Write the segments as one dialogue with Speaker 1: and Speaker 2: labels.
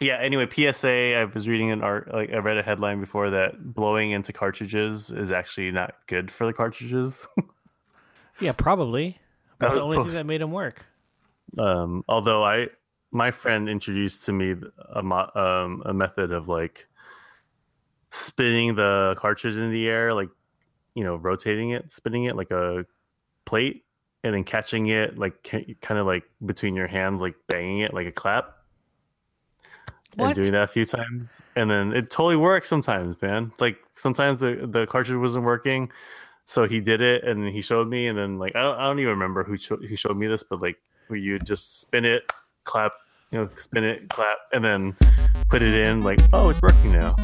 Speaker 1: Yeah. Anyway, PSA. I was reading an art. Like I read a headline before that blowing into cartridges is actually not good for the cartridges.
Speaker 2: Yeah, probably.
Speaker 1: That
Speaker 2: the only
Speaker 1: post-
Speaker 2: thing that made him work.
Speaker 1: um, although I, my friend introduced to me a mo- um, a method of like spinning the cartridge in the air, like you know, rotating it, spinning it like a plate, and then catching it like kind of like between your hands, like banging it like a clap.
Speaker 2: What?
Speaker 1: and doing that a few times and then it totally works sometimes man like sometimes the, the cartridge wasn't working so he did it and he showed me and then like i don't, I don't even remember who, sho- who showed me this but like where you just spin it clap you know spin it clap and then put it in like oh it's working now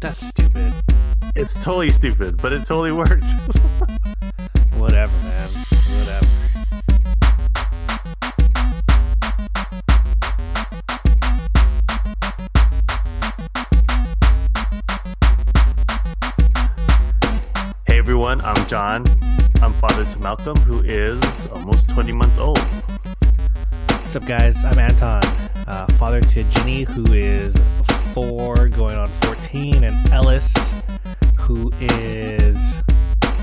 Speaker 2: That's stupid.
Speaker 1: it's totally stupid but it totally worked
Speaker 2: Whatever, man. Whatever.
Speaker 1: Everyone i'm john i'm father to malcolm who is almost 20 months old
Speaker 2: What's up, guys? I'm Anton, uh, father to Ginny, who is four, going on 14, and Ellis, who is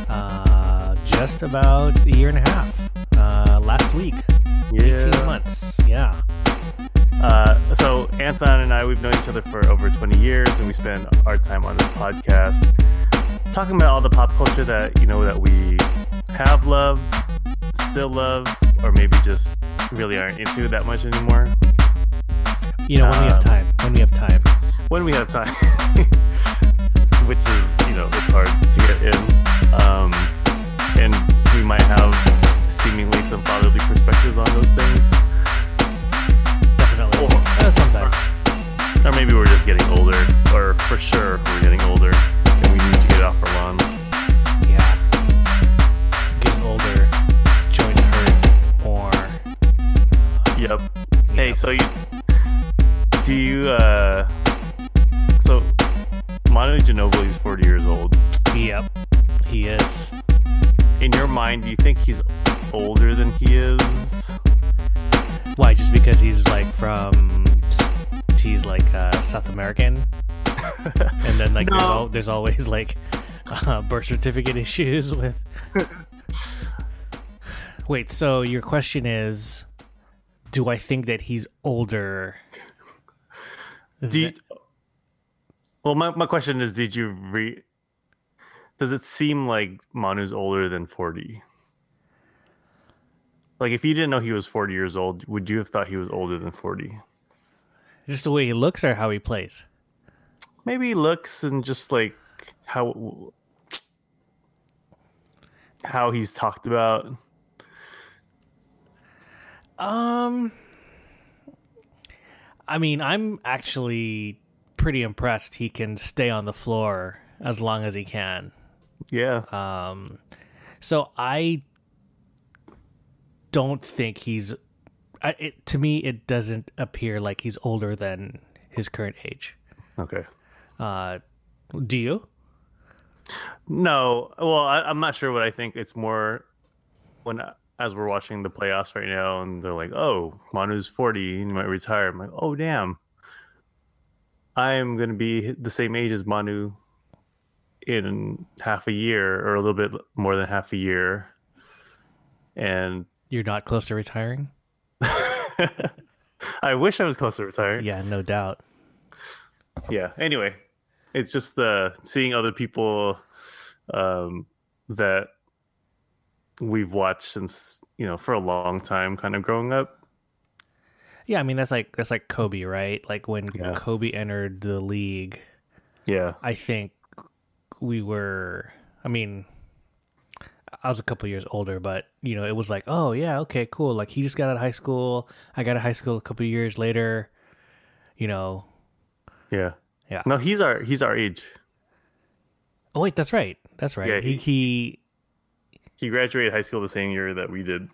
Speaker 2: uh, just about a year and a half. Uh, last week, 18 months. Yeah.
Speaker 1: Uh, so Anton and I, we've known each other for over 20 years, and we spend our time on this podcast talking about all the pop culture that you know that we have loved, still love, or maybe just really aren't into that much anymore.
Speaker 2: You know, when we have
Speaker 1: Um,
Speaker 2: time. When we have time.
Speaker 1: When we have time, which is you know it's hard to get in, um, and we might have seemingly some fatherly perspectives on those things.
Speaker 2: Definitely.
Speaker 1: Or-
Speaker 2: Uh, sometimes.
Speaker 1: Or maybe we're just getting older, or for sure we're getting older, and we need to get off our lawns.
Speaker 2: Yeah. Getting older, joints hurt more.
Speaker 1: Yep. Hey, so you do you uh so Manu Ginobili is 40 years old.
Speaker 2: Yep. He is.
Speaker 1: In your mind, do you think he's older than he is?
Speaker 2: Why? Just because he's like from, he's like uh, South American, and then like there's,
Speaker 1: No.
Speaker 2: al- there's always like uh, birth certificate issues with. Wait, so your question is, do I think that he's older?
Speaker 1: Do you, Well, my, my question is did you re Does it seem like Manu's older than 40? Like if you didn't know he was 40 years old, would you have thought he was older than 40?
Speaker 2: Just the way he looks or how he plays?
Speaker 1: maybe looks and just like how how he's talked about
Speaker 2: Um, I mean, I'm actually pretty impressed he can stay on the floor as long as he can.
Speaker 1: yeah
Speaker 2: Um, so I don't think he's. I, it, to me, it doesn't appear like he's older than his current age.
Speaker 1: okay
Speaker 2: Uh, do you?
Speaker 1: no well I, i'm not sure what i think it's more when as we're watching the playoffs right now and they're like oh manu's 40 and he might retire i'm like oh damn i'm gonna be the same age as manu in half a year or a little bit more than half a year and
Speaker 2: You're not close to retiring.
Speaker 1: I wish I was close to retiring.
Speaker 2: Yeah, no doubt.
Speaker 1: Yeah. Anyway, it's just the seeing other people um, that we've watched since you know for a long time, kind of growing up.
Speaker 2: Yeah, I mean that's like that's like Kobe, right? Like when
Speaker 1: Yeah.
Speaker 2: Kobe entered the league,
Speaker 1: Yeah.
Speaker 2: I think we were. I mean, I was a couple years older, but you know, it was like, oh yeah, okay, cool. Like he just got out of high school. I got out of high school a couple years later. You know.
Speaker 1: Yeah.
Speaker 2: Yeah.
Speaker 1: No, he's our he's our age.
Speaker 2: Oh wait, that's right. That's right.
Speaker 1: Yeah,
Speaker 2: he, he
Speaker 1: He graduated high school the same year that we did.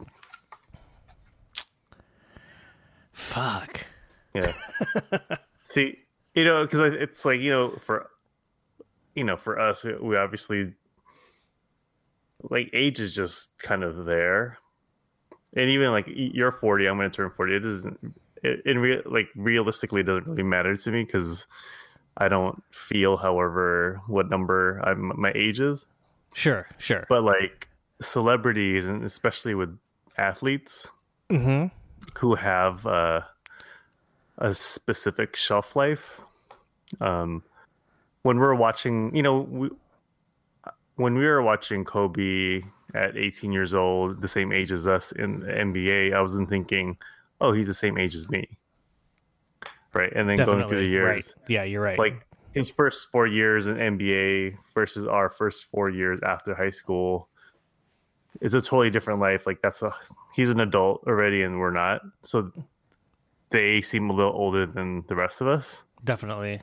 Speaker 2: fuck.
Speaker 1: Yeah. See, you know, because it's like you know, for you know, for us, we obviously like age is just kind of there, and even like you're 40, I'm going to turn 40. It doesn't. it, in re- like realistically, it doesn't really matter to me because I don't feel, however, what number I'm, my age is.
Speaker 2: Sure, sure.
Speaker 1: But like celebrities, and especially with athletes
Speaker 2: mm-hmm.
Speaker 1: who have uh, a specific shelf life, um, when we're watching, you know, we, when we were watching Kobe at 18 years old, the same age as us in the NBA, I wasn't thinking, oh, he's the same age as me. Right. And then
Speaker 2: Definitely.
Speaker 1: going through the years,
Speaker 2: Right. Yeah, you're right.
Speaker 1: like his first four years in NBA versus our first four years after high school, it's a totally different life. Like that's a he's an adult already and we're not. So they seem a little older than the rest of us.
Speaker 2: Definitely.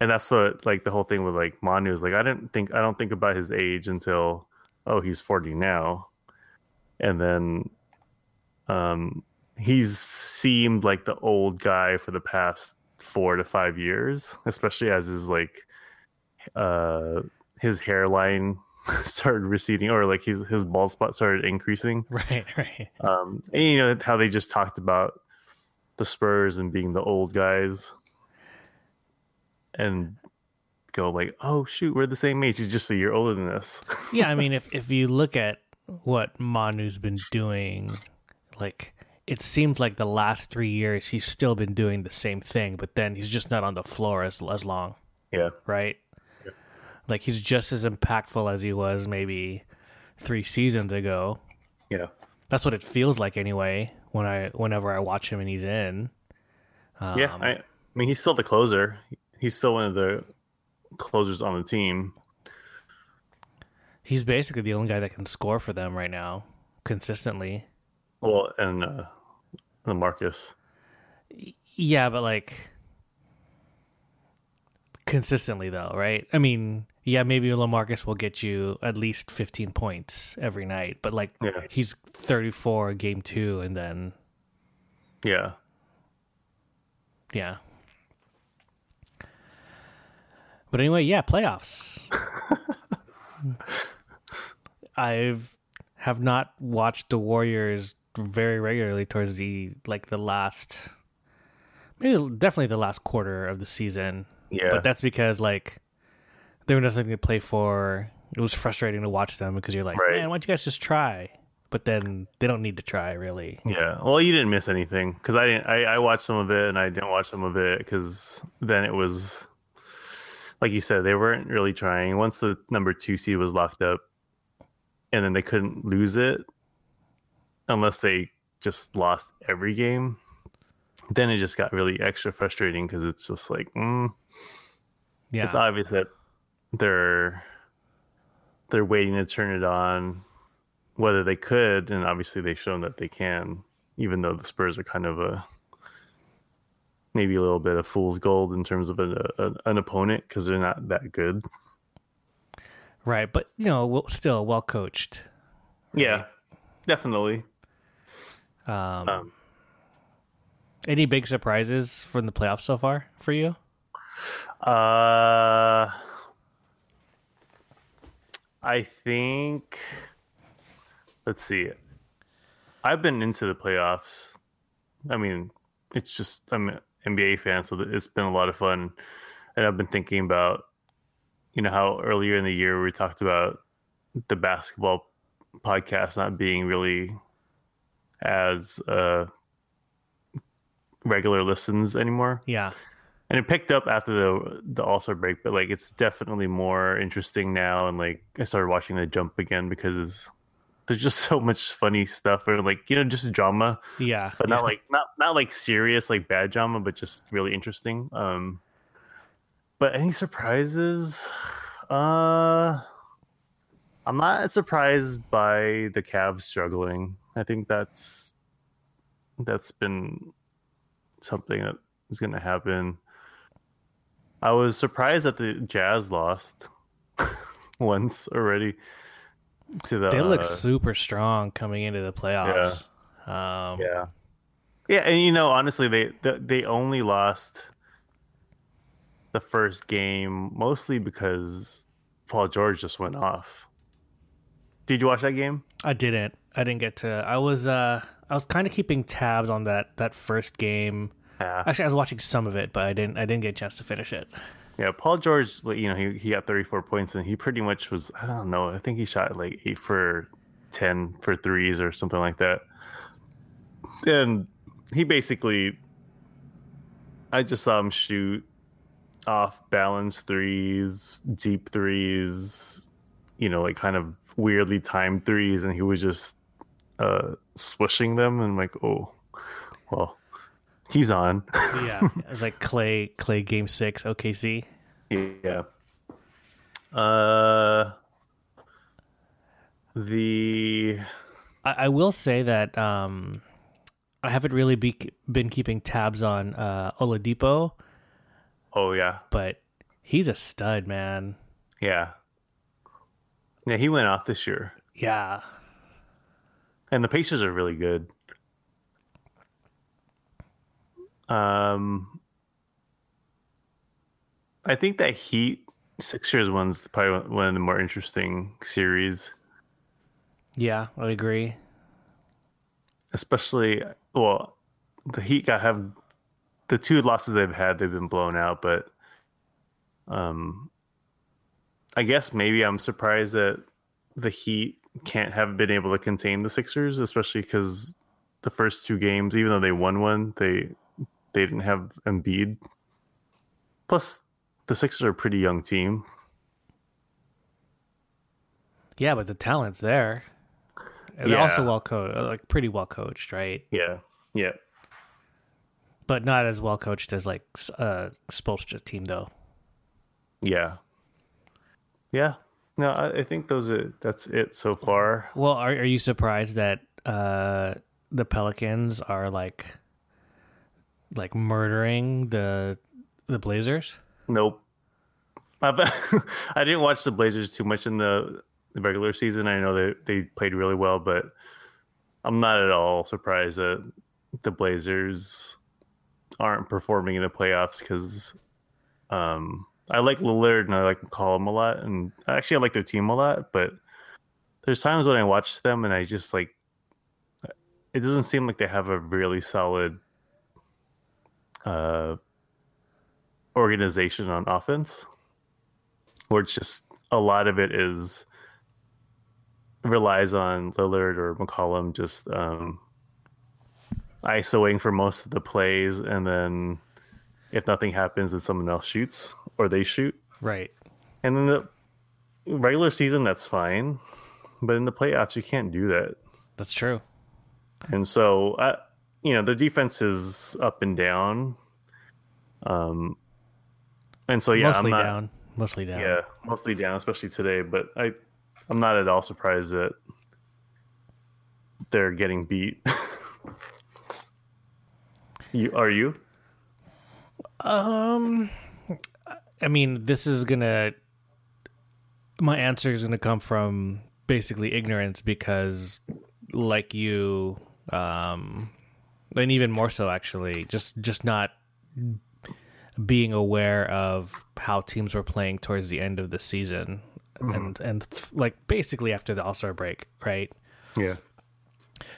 Speaker 1: And that's what like the whole thing with like Manu is like I didn't think I don't think about his age until oh he's 40 now. And then um he's seemed like the old guy for the past four to five years, especially as his like uh his hairline started receding or like his his bald spot started increasing.
Speaker 2: Right, right.
Speaker 1: Um and you know how they just talked about the Spurs and being the old guys and go like, oh shoot, we're the same age. He's just a year older than us.
Speaker 2: yeah, I mean, if if you look at what Manu's been doing, like it seems like the last three years he's still been doing the same thing, but then he's just not on the floor as as long,
Speaker 1: yeah.
Speaker 2: right? Like he's just as impactful as he was maybe three seasons ago.
Speaker 1: Yeah.
Speaker 2: That's what it feels like anyway. When I whenever I watch him and he's in, um,
Speaker 1: yeah. I, I mean he's still the closer. He's still one of the closers on the team.
Speaker 2: he's basically the only guy that can score for them right now consistently.
Speaker 1: Well, and uh the Marcus.
Speaker 2: Yeah, but like consistently though, right? I mean, yeah, maybe LaMarcus will get you at least 15 points every night, but like
Speaker 1: Yeah.
Speaker 2: he's 34 game 2 and then
Speaker 1: Yeah.
Speaker 2: yeah. But anyway, yeah, playoffs. I've have not watched the Warriors very regularly towards the like the last maybe definitely the last quarter of the season.
Speaker 1: Yeah.
Speaker 2: But that's because like there was nothing to play for. It was frustrating to watch them because you're like,
Speaker 1: Right.
Speaker 2: man, why don't you guys just try? But then they don't need to try really.
Speaker 1: Yeah. Well, you didn't miss anything because I didn't. I, I watched some of it and I didn't watch some of it because then it was like you said they weren't really trying. Once the number two seed was locked up, and then they couldn't lose it unless they just lost every game. Then it just got really extra frustrating because it's just like mm,
Speaker 2: Yeah.
Speaker 1: it's obvious that they're they're waiting to turn it on whether they could and obviously they've shown that they can even though the spurs are kind of a maybe a little bit of fool's gold in terms of an, a, an opponent because they're not that good
Speaker 2: Right, but you know, well- still well coached.
Speaker 1: yeah definitely
Speaker 2: Um,
Speaker 1: Um,
Speaker 2: any big surprises from the playoffs so far for you?
Speaker 1: Uh, I think. Let's see. I've been into the playoffs. I mean, it's just I'm an NBA fan, so it's been a lot of fun. And I've been thinking about, you know, how earlier in the year we talked about the basketball podcast not being really as uh, regular listens anymore
Speaker 2: Yeah,
Speaker 1: and it picked up after the the All Star break, but like it's definitely more interesting now. And like I started watching the Jump again because there's just so much funny stuff, or like you know just drama,
Speaker 2: yeah,
Speaker 1: but
Speaker 2: yeah.
Speaker 1: not like not not like serious like bad drama, but just really interesting. Um, but any surprises? Uh, I'm not surprised by the Cavs struggling. I think that's that's been something that is going to happen. I was surprised that the Jazz lost once already to the
Speaker 2: they look
Speaker 1: uh,
Speaker 2: super strong coming into the playoffs. Um,
Speaker 1: yeah. Yeah, and you know, honestly, they they, they only lost the first game mostly because Paul George just went off. Did you watch that game?
Speaker 2: I didn't. I didn't get to. I was. uh I was kind of keeping tabs on that that first game.
Speaker 1: Yeah.
Speaker 2: Actually, I was watching some of it, but I didn't I didn't get a chance to finish it.
Speaker 1: Yeah, Paul George, you know, he, he got 34 points and he pretty much was, I don't know, I think he shot like eight for 10 for threes or something like that. And he basically, I just saw him shoot off balance threes, deep threes, you know, like kind of weirdly timed threes. And he was just uh, swishing them. And like, oh, well, he's on.
Speaker 2: Yeah, it was like Clay Clay Game Six OKC.
Speaker 1: Yeah. Uh, the
Speaker 2: I, I will say that um, I haven't really be, been keeping tabs on uh, Oladipo,
Speaker 1: oh yeah
Speaker 2: but he's a stud, man.
Speaker 1: yeah yeah he went off this year,
Speaker 2: Yeah,
Speaker 1: and the Pacers are really good. Um, I think that Heat Sixers one's probably one of the more interesting series.
Speaker 2: yeah, I agree.
Speaker 1: especially well the heat got have the two losses they've had they've been blown out but um i guess maybe i'm surprised that the heat can't have been able to contain the sixers especially because the first two games even though they won one they they didn't have Embiid. plus the sixers are a pretty young team
Speaker 2: Yeah, but the talent's there. And They're
Speaker 1: Yeah.
Speaker 2: also well coached, like pretty well coached, right?
Speaker 1: yeah yeah
Speaker 2: But not as well coached as like a uh Spoelstra team though.
Speaker 1: yeah yeah no i, I think those are that's it so far
Speaker 2: Well, are are you surprised that uh the Pelicans are like like murdering the the Blazers?
Speaker 1: Nope. I've, I didn't watch the Blazers too much in the, the regular season. I know they they played really well, but I'm not at all surprised that the Blazers aren't performing in the playoffs because um, I like Lillard and I like McCollum a lot, and actually I like their team a lot. But there's times when I watch them and I just like it doesn't seem like they have a really solid uh, organization on offense, where it's just a lot of it is relies on Lillard or McCollum just um, ISOing for most of the plays, and then if nothing happens, then someone else shoots or they shoot.
Speaker 2: Right.
Speaker 1: And in the regular season, that's fine, but in the playoffs, you can't do that.
Speaker 2: That's true.
Speaker 1: And so, uh, you know, the defense is up and down. Um, and so yeah,
Speaker 2: Mostly
Speaker 1: I'm not,
Speaker 2: down. Mostly down.
Speaker 1: Yeah, mostly down, especially today. But I, I'm not at all surprised that they're getting beat. you are you?
Speaker 2: Um, I mean, this is gonna. My answer is gonna come from basically ignorance because, like you, um, and even more so, actually, just just not being aware of how teams were playing towards the end of the season, and and like basically after the All Star break, right?
Speaker 1: Yeah.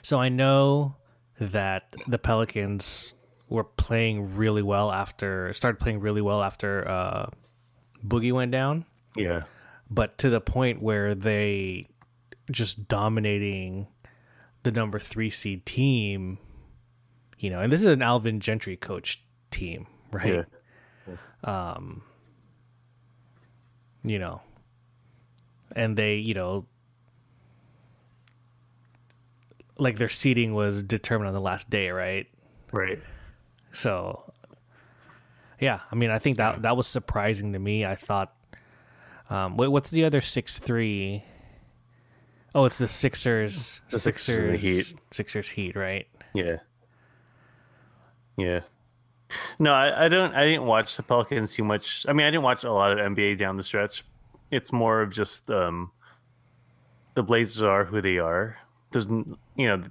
Speaker 2: So I know that the Pelicans were playing really well after started playing really well after uh, Boogie went down,
Speaker 1: Yeah.
Speaker 2: but to the point where they just dominating the number three seed team. You know, and this is an Alvin Gentry coach team, right?
Speaker 1: Yeah.
Speaker 2: you know and they you know like their seating was determined on the last day right
Speaker 1: Right.
Speaker 2: so yeah i mean i think that that was surprising to me i thought um wait, what's the other six three oh it's the sixers
Speaker 1: The Sixers
Speaker 2: sixers
Speaker 1: Heat.
Speaker 2: sixers heat right
Speaker 1: Yeah. Yeah. No, I, I don't. I didn't watch the Pelicans too much. I mean, I didn't watch a lot of NBA down the stretch. It's more of just um, the Blazers are who they are. There's, you know,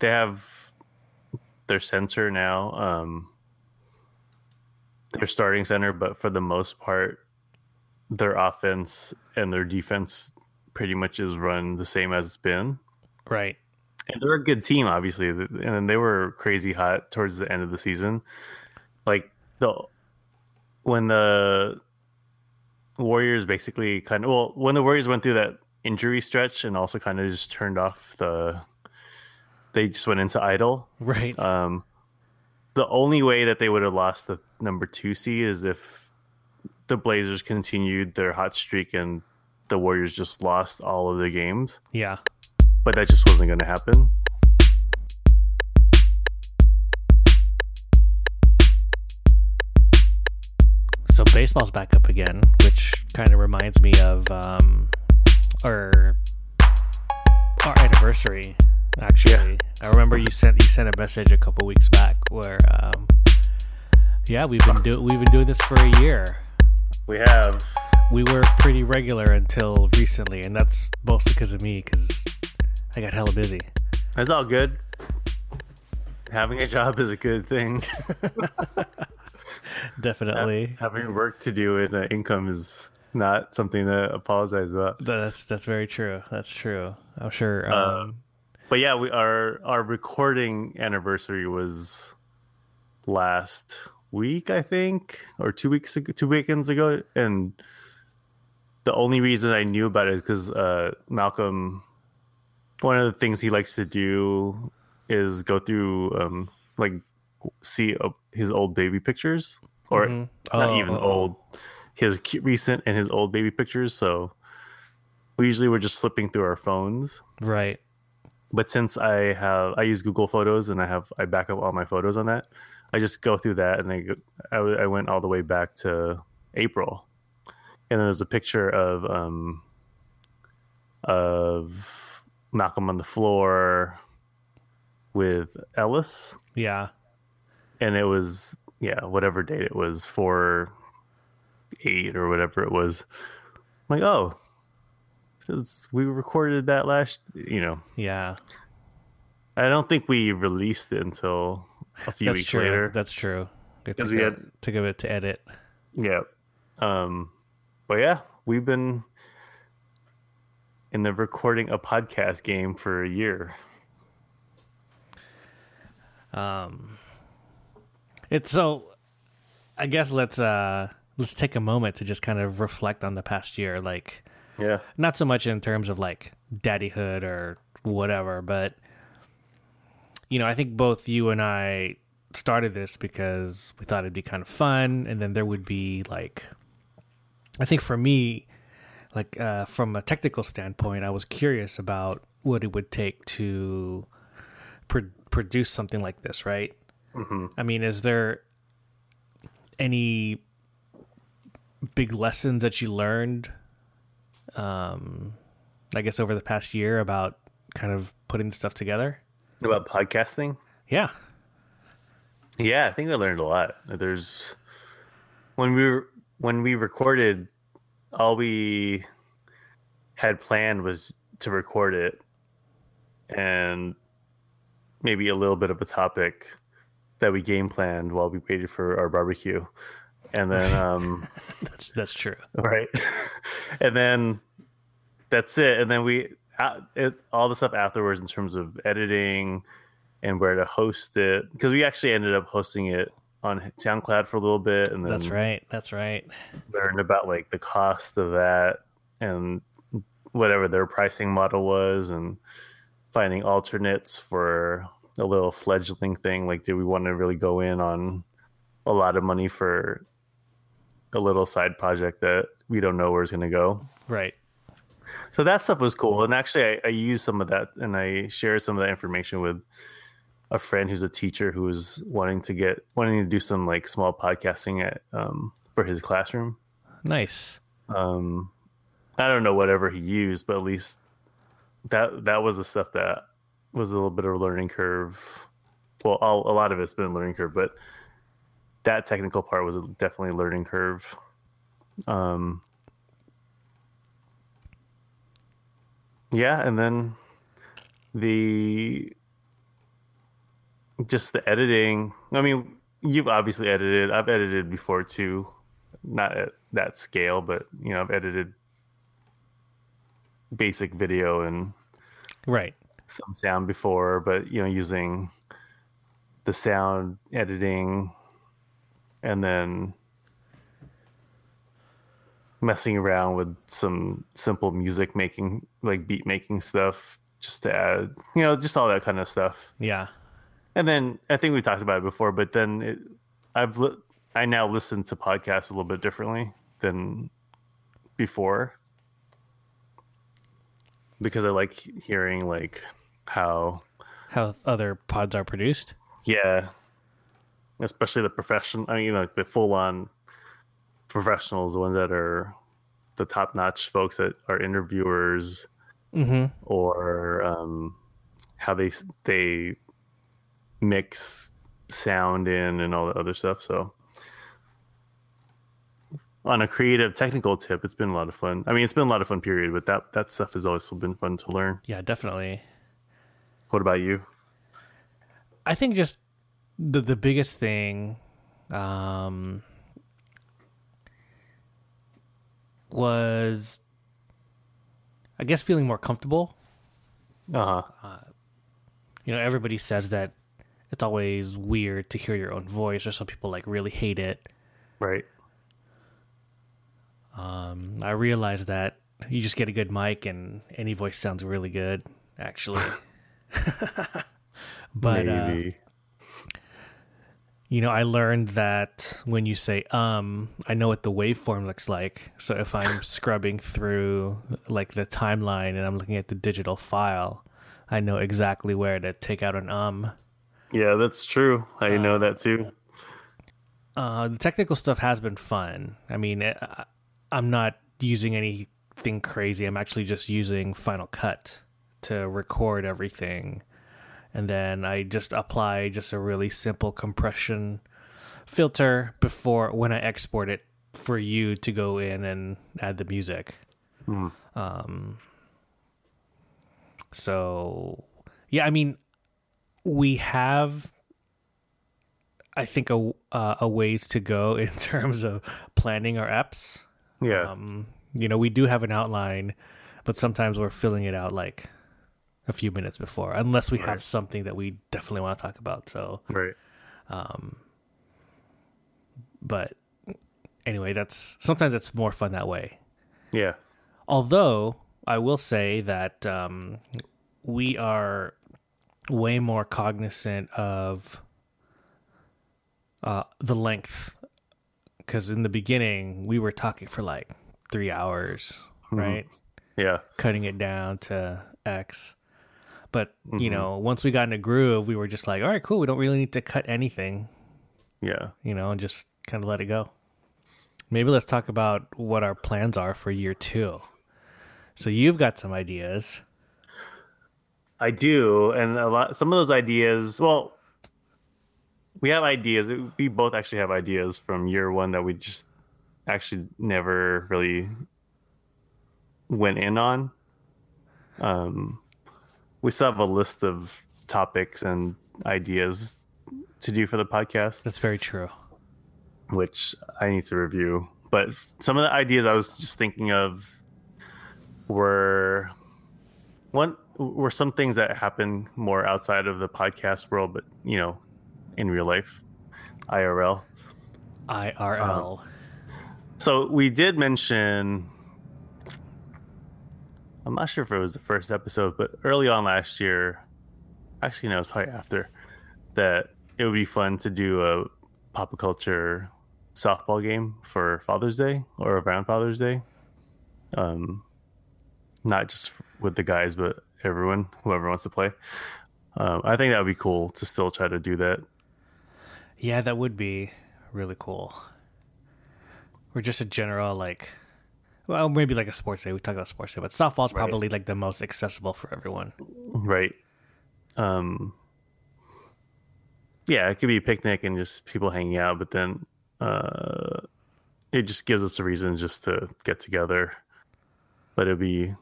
Speaker 1: they have their center now, um, their starting center, but for the most part, their offense and their defense pretty much is run the same as it's been.
Speaker 2: right
Speaker 1: And they're a good team, obviously, and they were crazy hot towards the end of the season. Like the when the Warriors basically kind of well, when the Warriors went through that injury stretch and also kind of just turned off the, they just went into idle.
Speaker 2: Right.
Speaker 1: Um, the only way that they would have lost the number two seed is if the Blazers continued their hot streak and the Warriors just lost all of their games.
Speaker 2: Yeah.
Speaker 1: But that just wasn't going to happen.
Speaker 2: So baseball's back up again, which kind of reminds me of um, our our anniversary. Actually, yeah. I remember you sent you sent a message a couple weeks back where, um, yeah, we've been doing we've been doing this for a year.
Speaker 1: We have.
Speaker 2: We were pretty regular until recently, and that's mostly because of me because I got hella busy.
Speaker 1: That's all good. Having a job is a good thing.
Speaker 2: Definitely.
Speaker 1: Having work to do and uh, income is not something to apologize about.
Speaker 2: That's that's very true. That's true. I'm sure.
Speaker 1: Uh,
Speaker 2: um,
Speaker 1: um, but yeah, we our our recording anniversary was last week, I think, or two weeks ago, two weekends ago, and the only reason I knew about it is because uh, Malcolm. One of the things he likes to do is go through um, like see uh, his old baby pictures, or mm-hmm. not oh, even oh, oh. old, his recent and his old baby pictures. So we usually we're just flipping through our phones,
Speaker 2: right?
Speaker 1: But since I have I use Google Photos and I have I back up all my photos on that, I just go through that and I I, I went all the way back to April, and then there's a picture of um of Malcolm on the floor with Ellis.
Speaker 2: Yeah.
Speaker 1: And it was yeah whatever date it was for eight or whatever it was. I'm like oh we recorded that last you know.
Speaker 2: Yeah.
Speaker 1: I don't think we released it until a few
Speaker 2: that's
Speaker 1: weeks
Speaker 2: true.
Speaker 1: later.
Speaker 2: That's true. Because we had took a bit to edit.
Speaker 1: Yeah. Um but yeah we've been in the recording a podcast game for a year
Speaker 2: um it's so. I guess let's uh let's take a moment to just kind of reflect on the past year. Like,
Speaker 1: yeah,
Speaker 2: not so much in terms of like daddyhood or whatever, but you know, I think both you and I started this because we thought it'd be kind of fun, and then there would be like, I think for me, like uh, from a technical standpoint, I was curious about what it would take to pr- produce something like this, right?
Speaker 1: Mm-hmm. I
Speaker 2: mean, is there any big lessons that you learned? Um, I guess over the past year about kind of putting stuff together
Speaker 1: about podcasting.
Speaker 2: Yeah,
Speaker 1: yeah, I think I learned a lot. There's when we were when we recorded, all we had planned was to record it and maybe a little bit of a topic that we game planned while we waited for our barbecue. And then um
Speaker 2: that's that's true.
Speaker 1: Right. and then that's it. And then we it, all the stuff afterwards in terms of editing and where to host it because we actually ended up hosting it on SoundCloud for a little bit and then
Speaker 2: That's right. That's right.
Speaker 1: Learned about like the cost of that and whatever their pricing model was and finding alternates for a little fledgling thing. Like, do we want to really go in on a lot of money for a little side project that we don't know where it's going to go?
Speaker 2: Right.
Speaker 1: So that stuff was cool, and actually, I, I used some of that, and I shared some of that information with a friend who's a teacher who was wanting to get wanting to do some like small podcasting at um, for his classroom.
Speaker 2: Nice.
Speaker 1: Um, I don't know whatever he used, but at least that that was the stuff that was a little bit of a learning curve. Well, all, a lot of it's been a learning curve, but that technical part was definitely a learning curve. Um, yeah, and then the just the editing. I mean, you've obviously edited. I've edited before too, not at that scale, but you know, I've edited basic video and
Speaker 2: right
Speaker 1: some sound before, but you know, using the sound editing and then messing around with some simple music making like beat making stuff just to add you know just all that kind of stuff
Speaker 2: Yeah.
Speaker 1: And then i think we talked about it before but then it, i've li- i now listen to podcasts a little bit differently than before because i like hearing like how
Speaker 2: How other pods are produced.
Speaker 1: yeah especially the professional i mean you like the full-on professionals the ones that are the top-notch folks that are interviewers
Speaker 2: Mm-hmm.
Speaker 1: or um, how they they mix sound in and all the other stuff. So, on a creative technical tip, it's been a lot of fun. I mean, it's been a lot of fun. Period. But that that stuff has always been fun to learn.
Speaker 2: Yeah, definitely.
Speaker 1: What about you?
Speaker 2: I think just the the biggest thing um, was, I guess, feeling more comfortable.
Speaker 1: Uh huh.
Speaker 2: You know, everybody says that it's always weird to hear your own voice, or some people like really hate it.
Speaker 1: Right.
Speaker 2: Um, I realized that you just get a good mic and any voice sounds really good, actually. but uh. You know, I learned that when you say um, I know what the waveform looks like. So if I'm scrubbing through like the timeline and I'm looking at the digital file, I know exactly where to take out an um.
Speaker 1: Yeah, that's true. I know that too.
Speaker 2: Uh, the technical stuff has been fun. I mean, I, I'm not using anything crazy. I'm actually just using Final Cut to record everything. And then I just apply just a really simple compression filter before when I export it for you to go in and add the music. Um, so, yeah, I mean, we have I think a uh, a ways to go in terms of planning our apps.
Speaker 1: Yeah.
Speaker 2: Um, you know, we do have an outline, but sometimes we're filling it out like a few minutes before, unless we
Speaker 1: Right.
Speaker 2: have something that we definitely want to talk about. So,
Speaker 1: right.
Speaker 2: Um, but anyway, that's sometimes it's more fun that way.
Speaker 1: Yeah.
Speaker 2: Although I will say that um, we are way more cognizant of uh, the length, because in the beginning we were talking for like three hours, right?
Speaker 1: Yeah.
Speaker 2: Cutting it down to X. But you know, once we got in a groove, we were just like, all right, cool. We don't really need to cut anything,
Speaker 1: Yeah.
Speaker 2: you know, and just kind of let it go. Maybe let's talk about what our plans are for year two. So you've got some ideas.
Speaker 1: I do, and a lot. Some of those ideas. Well, we have ideas. We both actually have ideas from year one that we just actually never really went in on. Um, we still have a list of topics and ideas to do for the podcast
Speaker 2: That's very true.
Speaker 1: which I need to review. But some of the ideas I was just thinking of were one were some things that happen more outside of the podcast world, but you know, in real life, IRL.
Speaker 2: IRL.
Speaker 1: So we did mention. I'm not sure if it was the first episode, but early on last year, actually no, it was probably after that. It would be fun to do a pop culture softball game for Father's Day or around Father's Day. Um, not just with the guys, but everyone, whoever wants to play. Um, I think that would be cool to still try to do that.
Speaker 2: yeah, that would be really cool. Or just a general like well, maybe like a sports day. We talk about sports day, but softball's
Speaker 1: Right.
Speaker 2: probably like the most accessible for everyone.
Speaker 1: Right. Um yeah, it could be a picnic and just people hanging out, but then uh it just gives us a reason just to get together. But it'd be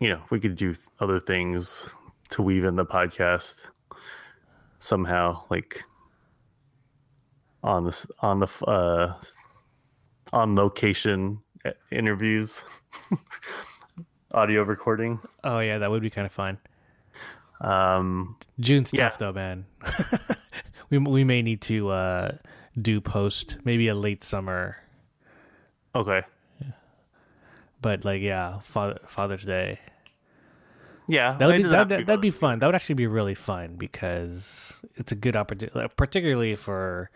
Speaker 1: you know, we could do other things to weave in the podcast somehow, like on this on the uh on location uh, interviews, audio recording.
Speaker 2: Oh yeah, that would be kind of fun.
Speaker 1: Um,
Speaker 2: June's
Speaker 1: Yeah.
Speaker 2: tough though, man. we we may need to uh, do post maybe a late summer,
Speaker 1: okay.
Speaker 2: But like yeah, Father, Father's Day.
Speaker 1: Yeah,
Speaker 2: That would be, that,
Speaker 1: to be
Speaker 2: that'd be fun. That would actually be really fun because it's a good opportunity, particularly for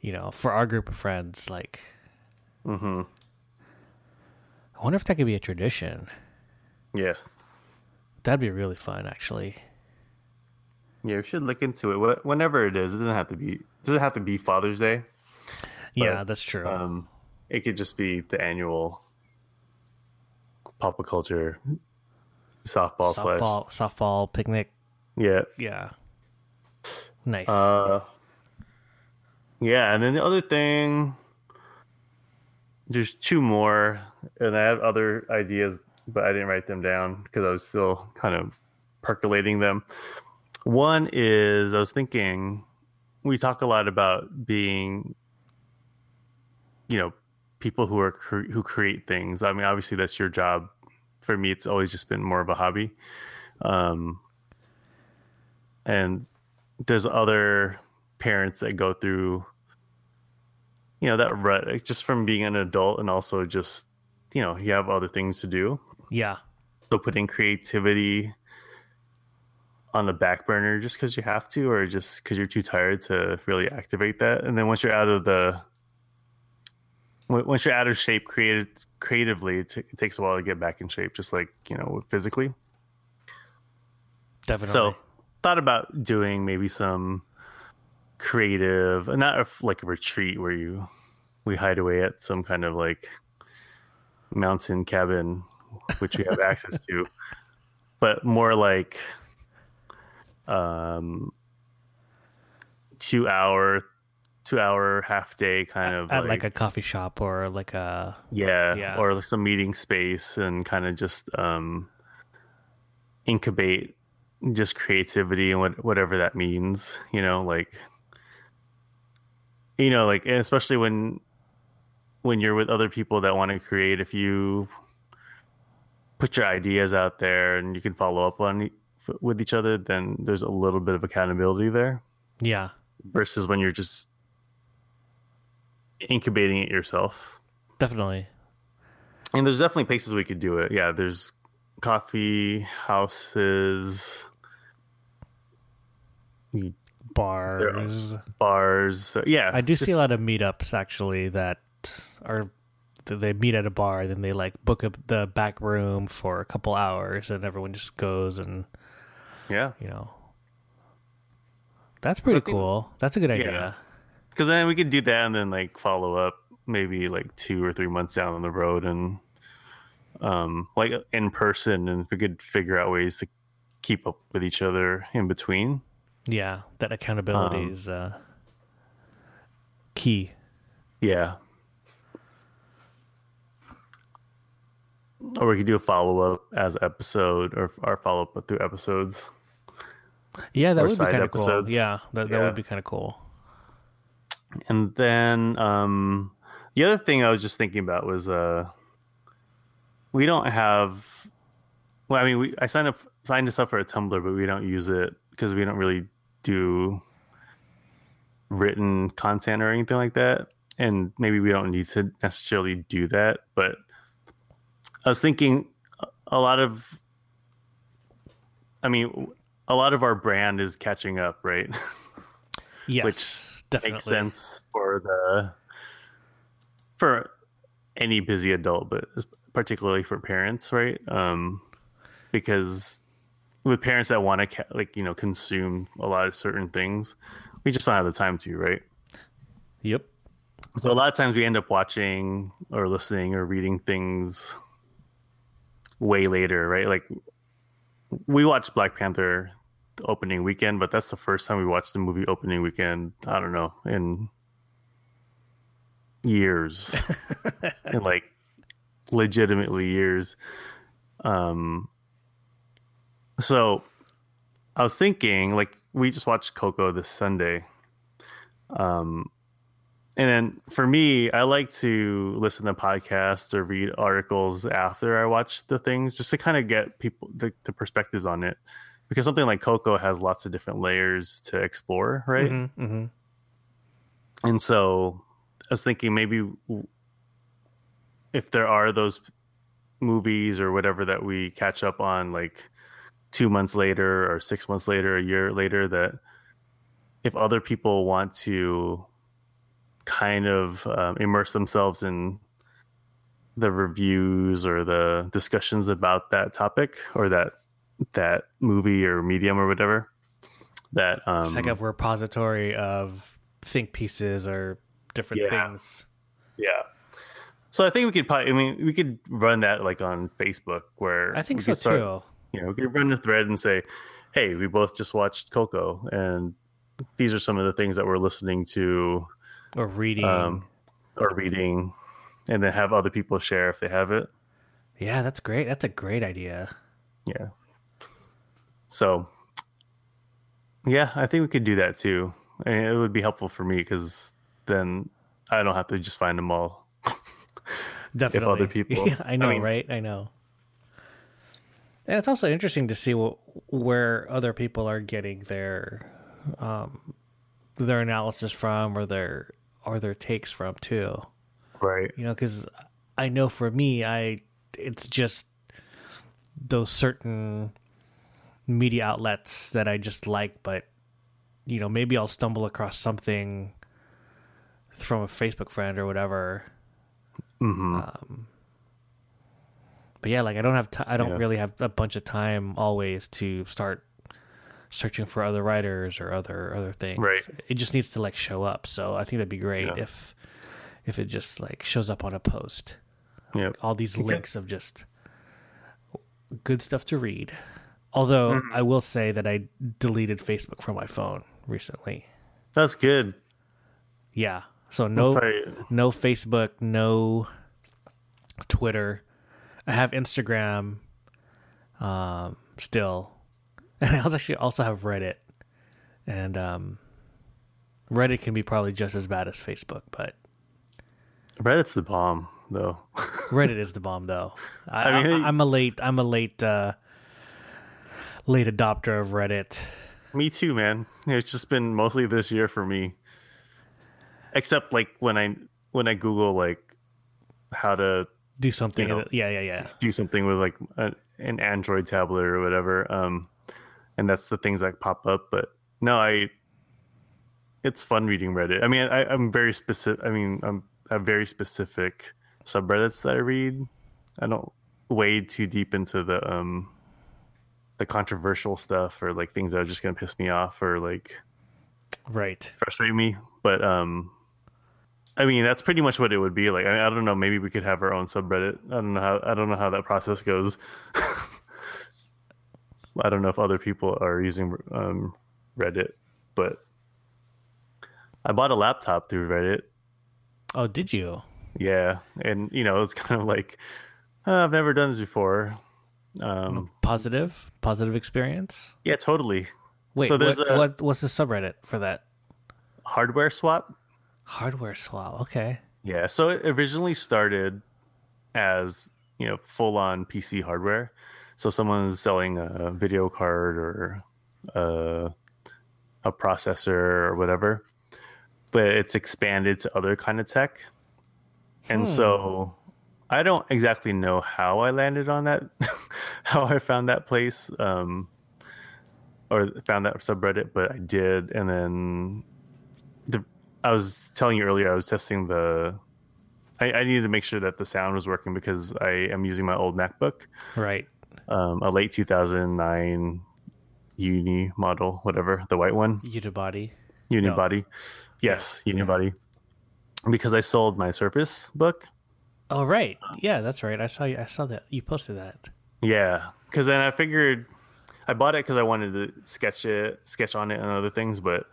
Speaker 2: you know for our group of friends. Like,
Speaker 1: mm-hmm.
Speaker 2: I wonder if that could be a tradition.
Speaker 1: Yeah,
Speaker 2: That'd be really fun, actually.
Speaker 1: yeah. We should look into it. Wh- Whenever it is, it doesn't have to be. It doesn't have to be Father's Day.
Speaker 2: Yeah, that's true.
Speaker 1: Um, it could just be the annual pop culture softball, slash.
Speaker 2: softball, softball picnic.
Speaker 1: Yeah.
Speaker 2: Yeah, nice.
Speaker 1: Uh, yeah, and then the other thing, there's two more, and I have other ideas, but I didn't write them down because I was still kind of percolating them. One is I was thinking we talk a lot about being, you know, people who are cre- who create things. I mean, obviously that's your job. For me, it's always just been more of a hobby. Um, and there's other parents that go through you know that rut just from being an adult and also just you know you have other things to do
Speaker 2: yeah,
Speaker 1: so putting creativity on the back burner just because you have to or just because you're too tired to really activate that and then once you're out of the once you're out of shape created creatively it, t- it takes a while to get back in shape just like you know physically
Speaker 2: definitely.
Speaker 1: so thought about doing maybe some creative, not a like a retreat where you we hide away at some kind of like mountain cabin, which we have access to, but more like um two hour two hour half day kind of
Speaker 2: at like, a coffee shop or like a
Speaker 1: yeah,
Speaker 2: Yeah.
Speaker 1: or like some meeting space and kind of just um incubate just creativity and what whatever that means you know like you know like and especially when when you're with other people that want to create if you put your ideas out there and you can follow up on with each other then there's a little bit of accountability there
Speaker 2: yeah,
Speaker 1: versus when you're just incubating it yourself
Speaker 2: definitely.
Speaker 1: And there's definitely places we could do it. Yeah, there's coffee houses,
Speaker 2: Bars.
Speaker 1: bars. So, yeah,
Speaker 2: I do
Speaker 1: just-
Speaker 2: see a lot of meetups actually that are they meet at a bar, then they like book up the back room for a couple hours, and everyone just goes and
Speaker 1: Yeah,
Speaker 2: you know. That's pretty
Speaker 1: think-
Speaker 2: cool. That's a good idea.
Speaker 1: Yeah. Because then we could do that and then like follow up maybe like two or three months down the road and um like in person and if we could figure out ways to keep up with each other in between.
Speaker 2: Yeah, that accountability
Speaker 1: Um,
Speaker 2: is uh, key.
Speaker 1: Yeah. Or we could do a follow up as episode or our follow up through episodes.
Speaker 2: Yeah, that
Speaker 1: or
Speaker 2: would be kind of cool. Yeah, that, that
Speaker 1: Yeah.
Speaker 2: would be kind of cool.
Speaker 1: And then um the other thing I was just thinking about was uh we don't have well I mean we I signed up signed us up for a Tumblr but we don't use it because we don't really do written content or anything like that. And maybe we don't need to necessarily do that but I was thinking a lot of I mean a lot of our brand is catching up right?
Speaker 2: Yes,
Speaker 1: Which
Speaker 2: definitely.
Speaker 1: makes sense for the for any busy adult but particularly for parents right um because with parents that want to ca- like you know consume a lot of certain things we just don't have the time to right
Speaker 2: Yep.
Speaker 1: so a lot of times we end up watching or listening or reading things way later right like we watched black panther the opening weekend but that's the first time we watched the movie opening weekend i don't know in years. In like legitimately years. Um so i was thinking like we just watched coco this sunday. Um and then for me, I like to listen to podcasts or read articles after I watch the things just to kind of get people the, the perspectives on it because something like Coco has lots of different layers to explore, right?
Speaker 2: Mm-hmm, mm-hmm.
Speaker 1: And so I was thinking maybe if there are those movies or whatever that we catch up on like two months later or six months later, a year later, that if other people want to kind of um, immerse themselves in the reviews or the discussions about that topic or that that movie or medium or whatever that um
Speaker 2: It's like a repository of think pieces or different
Speaker 1: Yeah.
Speaker 2: things.
Speaker 1: yeah so i think we could probably i mean we could run that like on facebook where
Speaker 2: I think so
Speaker 1: start-
Speaker 2: too.
Speaker 1: you know, we could run a thread and say, "Hey, we both just watched Coco, and these are some of the things that we're listening to
Speaker 2: Or reading.
Speaker 1: um, or reading," and then have other people share if they have it.
Speaker 2: yeah, that's great. That's a great idea.
Speaker 1: Yeah. So, yeah, I think we could do that too. And it would be helpful for me because then I don't have to just find them all.
Speaker 2: Definitely.
Speaker 1: if other people-
Speaker 2: Yeah, I know,
Speaker 1: I mean-
Speaker 2: right? I know. And it's also interesting to see what, where other people are getting their um, their analysis from, or their or their takes from too.
Speaker 1: Right.
Speaker 2: You know, because I know for me, I it's just those certain media outlets that I just like, but you know, maybe I'll stumble across something from a Facebook friend or whatever.
Speaker 1: hmm
Speaker 2: Um, but yeah, like I don't have ti I don't
Speaker 1: Yeah.
Speaker 2: really have a bunch of time always to start searching for other writers or other other things.
Speaker 1: Right.
Speaker 2: It just needs to like show up. So I think that'd be great
Speaker 1: Yeah.
Speaker 2: if if it just like shows up on a post.
Speaker 1: yeah.
Speaker 2: All these
Speaker 1: Okay.
Speaker 2: links of just good stuff to read. Although
Speaker 1: Mm-hmm.
Speaker 2: I will say that I deleted Facebook from my phone recently.
Speaker 1: That's good.
Speaker 2: Yeah. So no no Facebook, no Twitter. I have Instagram um, still, and I also actually also have Reddit, and um, Reddit can be probably just as bad as Facebook, but
Speaker 1: Reddit's the bomb, though.
Speaker 2: Reddit is the bomb though. I,
Speaker 1: I mean,
Speaker 2: I, am a late I'm a late uh, late adopter of Reddit.
Speaker 1: Me too, man. It's just been mostly this year for me. Except like when I when I Google like how to
Speaker 2: Do something.
Speaker 1: You know.
Speaker 2: yeah, yeah, yeah.
Speaker 1: do something with like a, an Android tablet or whatever, um, and that's the things that pop up. But no, I it's fun reading Reddit. I mean, I, I'm very specific. I mean, I'm I have very specific subreddits that I read. I don't wade too deep into the um the controversial stuff or like things that are just gonna piss me off or like
Speaker 2: Right.
Speaker 1: frustrate me. But um, I mean, that's pretty much what it would be like. I, I don't know. Maybe we could have our own subreddit. I don't know how. I don't know how that process goes. I don't know if other people are using um, Reddit, but I bought a laptop through Reddit.
Speaker 2: Oh, did you?
Speaker 1: Yeah, and you know, it's kind of like I've never done this before. Um,
Speaker 2: Positive, positive experience.
Speaker 1: yeah, totally.
Speaker 2: Wait,
Speaker 1: So there's
Speaker 2: what,
Speaker 1: a-
Speaker 2: what what's the subreddit for that?
Speaker 1: Hardware swap.
Speaker 2: Hardware swap. Okay.
Speaker 1: Yeah, so it originally started as you know full on PC hardware. So someone was selling a video card or a, a processor or whatever, but it's expanded to other kind of tech. And so I don't exactly know how I landed on that, how I found that place, um, or found that subreddit, but I did. And then the I was telling you earlier, I was testing the. I, I needed to make sure that the sound was working because I am using my old MacBook,
Speaker 2: Right.
Speaker 1: um, a late 2009 Uni model, whatever, the white one,
Speaker 2: Unibody.
Speaker 1: Unibody. Yes, Unibody. Because I sold my Surface book.
Speaker 2: Oh right. Yeah, that's right. I saw you. I saw that you posted that.
Speaker 1: Yeah, because then I figured I bought it because I wanted to sketch it, sketch on it, and other things, but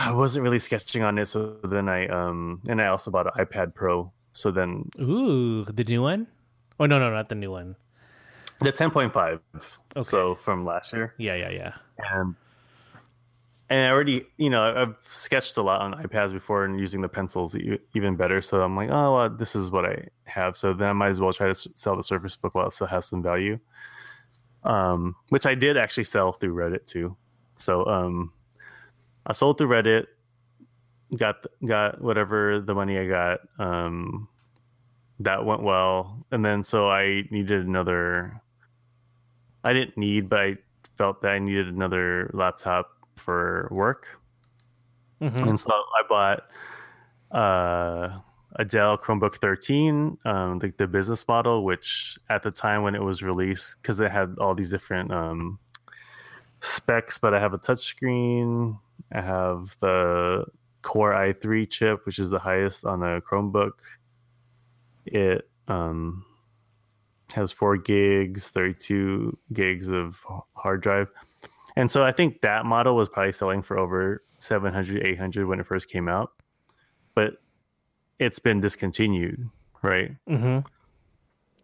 Speaker 1: I wasn't really sketching on it. So then I um and I also bought an iPad Pro. So then
Speaker 2: Ooh, the new one. Oh no, no, not the new one.
Speaker 1: the 10.5.
Speaker 2: Okay.
Speaker 1: So from last year,
Speaker 2: Yeah, yeah, yeah.
Speaker 1: and and I already you know I've sketched a lot on iPads before and using the pencils even better. So I'm like, oh, well, this is what I have. So then I might as well try to sell the Surface Book while it still has some value. um, which I did actually sell through Reddit too. So um, I sold through Reddit, got got whatever the money I got. Um, that went well, and then so I needed another. I didn't need, but I felt that I needed another laptop for work,
Speaker 2: Mhm.
Speaker 1: and so I bought uh, a Dell Chromebook 13, um, the, the business model, which at the time when it was released, because it had all these different um, specs, but I have a touchscreen. I have the Core i3 chip, which is the highest on a Chromebook. It um, has four gigs, 32 gigs of hard drive. And so I think that model was probably selling for over 700, 800 when it first came out. But it's been discontinued, right?
Speaker 2: Mhm.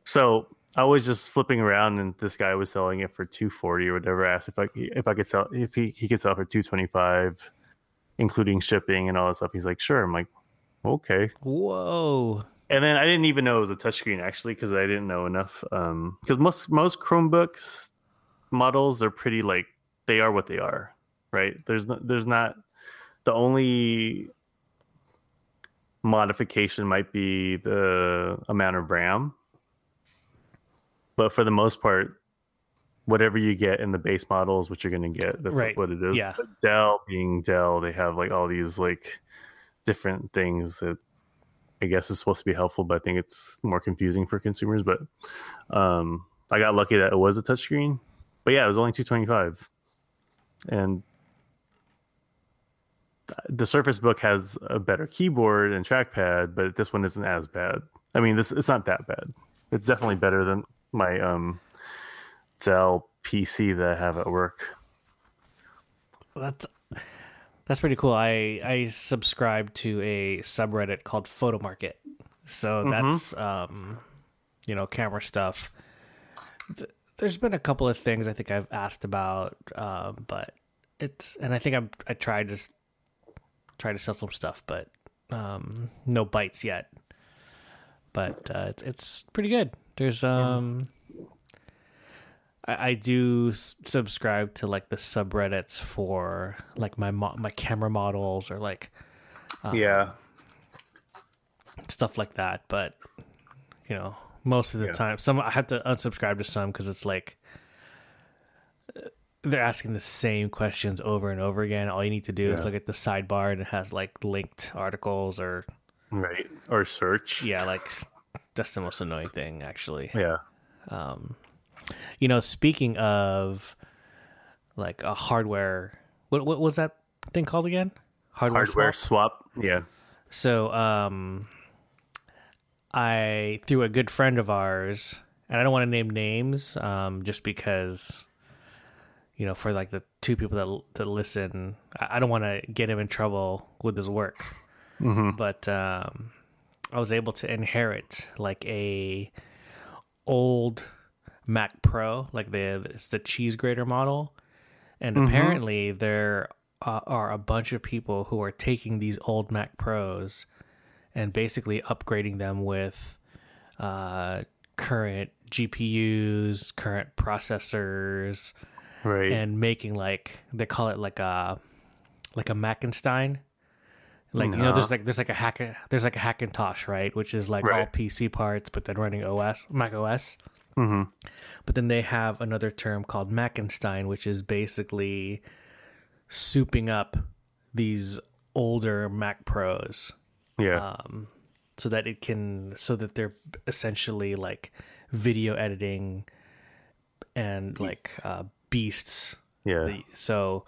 Speaker 1: So I was just flipping around, and this guy was selling it for two forty or whatever. I asked if I if I could sell if he, he could sell for two twenty five, including shipping and all that stuff. He's like, sure. I'm like, okay.
Speaker 2: Whoa.
Speaker 1: And then I didn't even know it was a touchscreen actually because I didn't know enough. Um, because most most Chromebooks models are pretty like they are what they are, right? There's no, there's not the only modification might be the amount of RAM, but for the most part, whatever you get in the base model is what you're going to get. That's
Speaker 2: Right.
Speaker 1: what it is.
Speaker 2: Yeah.
Speaker 1: But Dell being Dell, they have like all these like different things that I guess is supposed to be helpful, but I think it's more confusing for consumers. But um, I got lucky that it was a touchscreen. But yeah, it was only 225. And the Surface Book has a better keyboard and trackpad, but this one isn't as bad. I mean, this it's not that bad. It's definitely better than my um, Dell PC that I have at work.
Speaker 2: That's that's pretty cool. I I subscribe to a subreddit called Photo Market, so that's um, you know camera stuff. Th- There's been a couple of things I think I've asked about, um, but it's and I think I'm I tried to try to sell some stuff, but um, no bites yet. But uh, it's it's pretty good. There's um. I, I do subscribe to like the subreddits for like my mo- my camera models or like
Speaker 1: yeah,
Speaker 2: stuff like that. But you know, most of the
Speaker 1: Yeah.
Speaker 2: time, some I have to unsubscribe to some because it's like they're asking the same questions over and over again. All you need to do is look at the sidebar and it has like linked articles or
Speaker 1: right. Or search.
Speaker 2: yeah, like that's the most annoying thing actually.
Speaker 1: Yeah.
Speaker 2: You know, speaking of like a hardware, what what was that thing called again? Hardware,
Speaker 1: Hardware
Speaker 2: swap?
Speaker 1: swap. Yeah.
Speaker 2: So, um, I through a good friend of ours, and I don't want to name names, um, just because, you know, for like the two people that that listen, I don't want to get him in trouble with his work. But um, I was able to inherit like a old Mac Pro, like the it's the cheese grater model, and apparently there uh, are a bunch of people who are taking these old Mac Pros and basically upgrading them with uh, current GPUs, current processors,
Speaker 1: Right.
Speaker 2: and making like they call it like a like a Mackenstein. Like you know, there's like there's like a hack there's like a Hackintosh, right? Which is like all PC parts, but then running OS Mac OS.
Speaker 1: hmm
Speaker 2: But then they have another term called Mackenstein, which is basically souping up these older Mac Pros
Speaker 1: Yeah.
Speaker 2: um, so that it can so that they're essentially like video editing and like uh, beasts.
Speaker 1: Yeah.
Speaker 2: so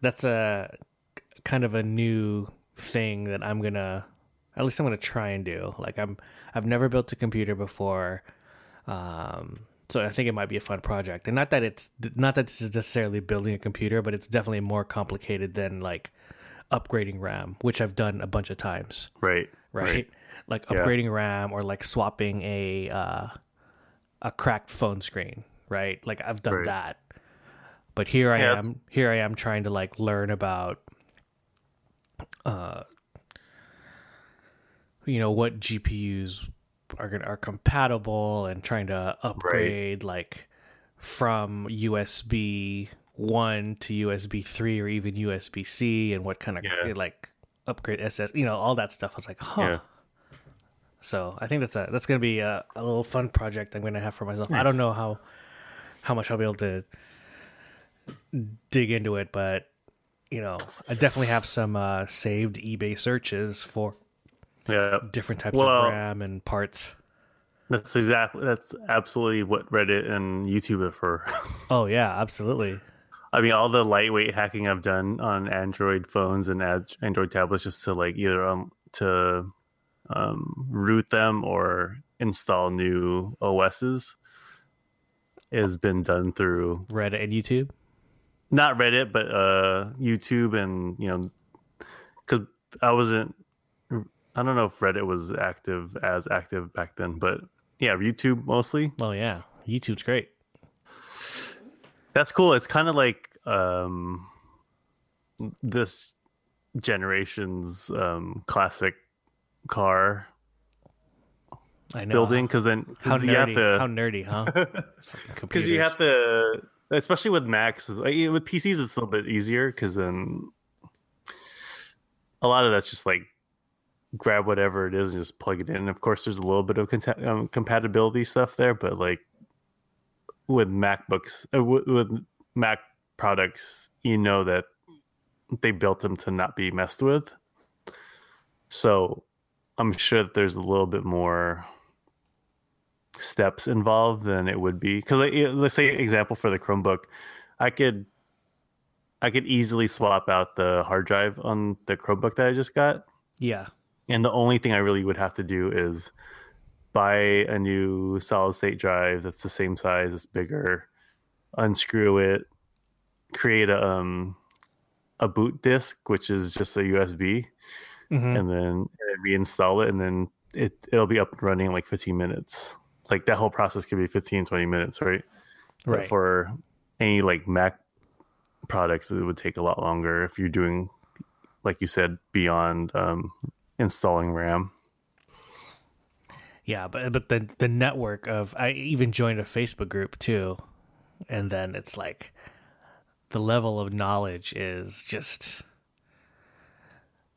Speaker 2: that's a kind of a new thing that i'm gonna at least i'm gonna try and do. Like i'm i've never built a computer before. Um so i think it might be a fun project. And not that it's not that this is necessarily building a computer but it's definitely more complicated than like upgrading ram which i've done a bunch of times
Speaker 1: right.
Speaker 2: right? Like
Speaker 1: Yeah.
Speaker 2: upgrading RAM or like swapping a uh, a cracked phone screen, right? Like I've done
Speaker 1: Right.
Speaker 2: that. But here I
Speaker 1: Yeah, that's-
Speaker 2: am, here I am trying to like learn about uh you know what GPUs are to are compatible and trying to upgrade like from USB one to USB three or even USB C and what kind of
Speaker 1: Yeah.
Speaker 2: like upgrade SS, you know, all that stuff. I was like, huh.
Speaker 1: Yeah.
Speaker 2: So I think that's a that's gonna be a, a little fun project I'm gonna have for myself. I don't know how how much I'll be able to dig into it, but you know, I definitely have some uh, saved eBay searches for
Speaker 1: Yeah.
Speaker 2: different types
Speaker 1: Well-
Speaker 2: of RAM and parts.
Speaker 1: That's exactly that's absolutely what Reddit and YouTube are for.
Speaker 2: Oh yeah, absolutely.
Speaker 1: I mean, all the lightweight hacking I've done on Android phones and Android tablets, just to like either um, to um, root them or install new OSs, has been done through
Speaker 2: Reddit and YouTube.
Speaker 1: not Reddit, but uh, YouTube, and you know, because I wasn't. I don't know if Reddit was active as active back then, but yeah, YouTube mostly.
Speaker 2: Oh yeah, YouTube's great.
Speaker 1: That's cool. It's kind of like um, this generation's um, classic car
Speaker 2: I know
Speaker 1: building because then
Speaker 2: how
Speaker 1: because you have
Speaker 2: nerdy, how nerdy, huh?
Speaker 1: because you have to especially with Macs like, with PCs it's a little bit easier because then a lot of that's just like grab whatever it is and just plug it in. Of course, there's a little bit of cont- um, compatibility stuff there, but like with MacBooks, uh, with, with Mac products, you know that they built them to not be messed with. So I'm sure that there's a little bit more steps involved than it would be. Because let's say example for the chromebook i could i could easily swap out the hard drive on the chromebook that i just got.
Speaker 2: Yeah,
Speaker 1: and the only thing i really would have to do is buy a new solid state drive that's the same size it's bigger unscrew it create a um a boot disk which is just a usb
Speaker 2: Mhm.
Speaker 1: and then reinstall it and then it it'll be up and running in like 15 minutes like that whole process could be 15 20 minutes right But
Speaker 2: right.
Speaker 1: for any like mac products it would take a lot longer if you're doing like you said beyond um installing ram
Speaker 2: Yeah, but but the the network of I even joined a Facebook group too, and then it's like the level of knowledge is just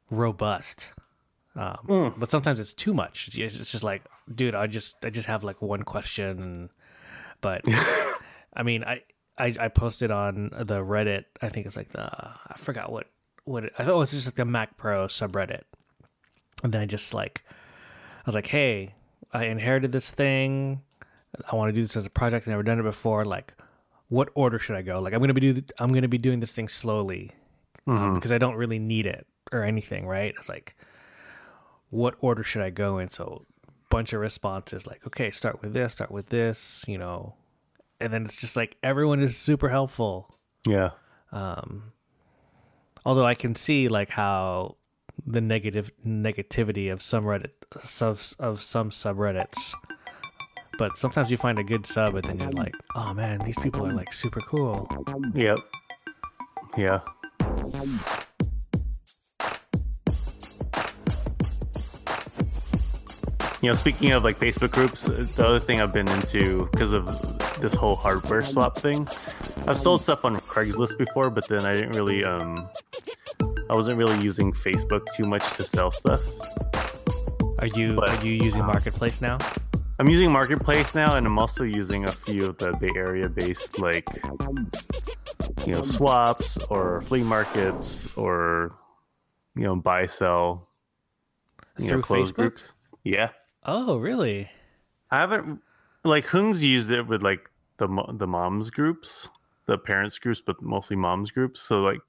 Speaker 2: robust. Um, But sometimes it's too much. It's it's just like, dude, I just I just have like one question, and, but I mean, I, I I posted on the Reddit. I think it's like the I forgot what what it, I thought it was just like the Mac Pro subreddit, and then I just like I was like, hey, I inherited this thing. I want to do this as a project. I've never done it before. Like, what order should I go? Like, I'm gonna be do I'm gonna be doing this thing slowly um, because I don't really need it or anything, right? It's like, what order should I go in? So, bunch of responses like, okay, start with this, start with this, you know, and then it's just like everyone is super helpful.
Speaker 1: yeah Um.
Speaker 2: Although I can see like how the negative negativity of some Reddit of, of some subreddits. But sometimes you find a good sub and then you're like, oh man, these people are like super cool.
Speaker 1: yep yeah you know speaking of like facebook groups the other thing i've been into because of this whole hardware swap thing i've sold stuff on craigslist before but then i didn't really um i wasn't really using facebook too much to sell stuff
Speaker 2: Are you
Speaker 1: But-
Speaker 2: are you using um, Marketplace now?
Speaker 1: i'm using marketplace now and i'm also using a few of the bay area based like you know swaps or flea markets or you know buy sell you know
Speaker 2: Through
Speaker 1: closed
Speaker 2: Facebook?
Speaker 1: groups yeah
Speaker 2: Oh, really?
Speaker 1: I haven't like Hung's used it with like the the moms groups, the parents groups, but mostly moms groups. So like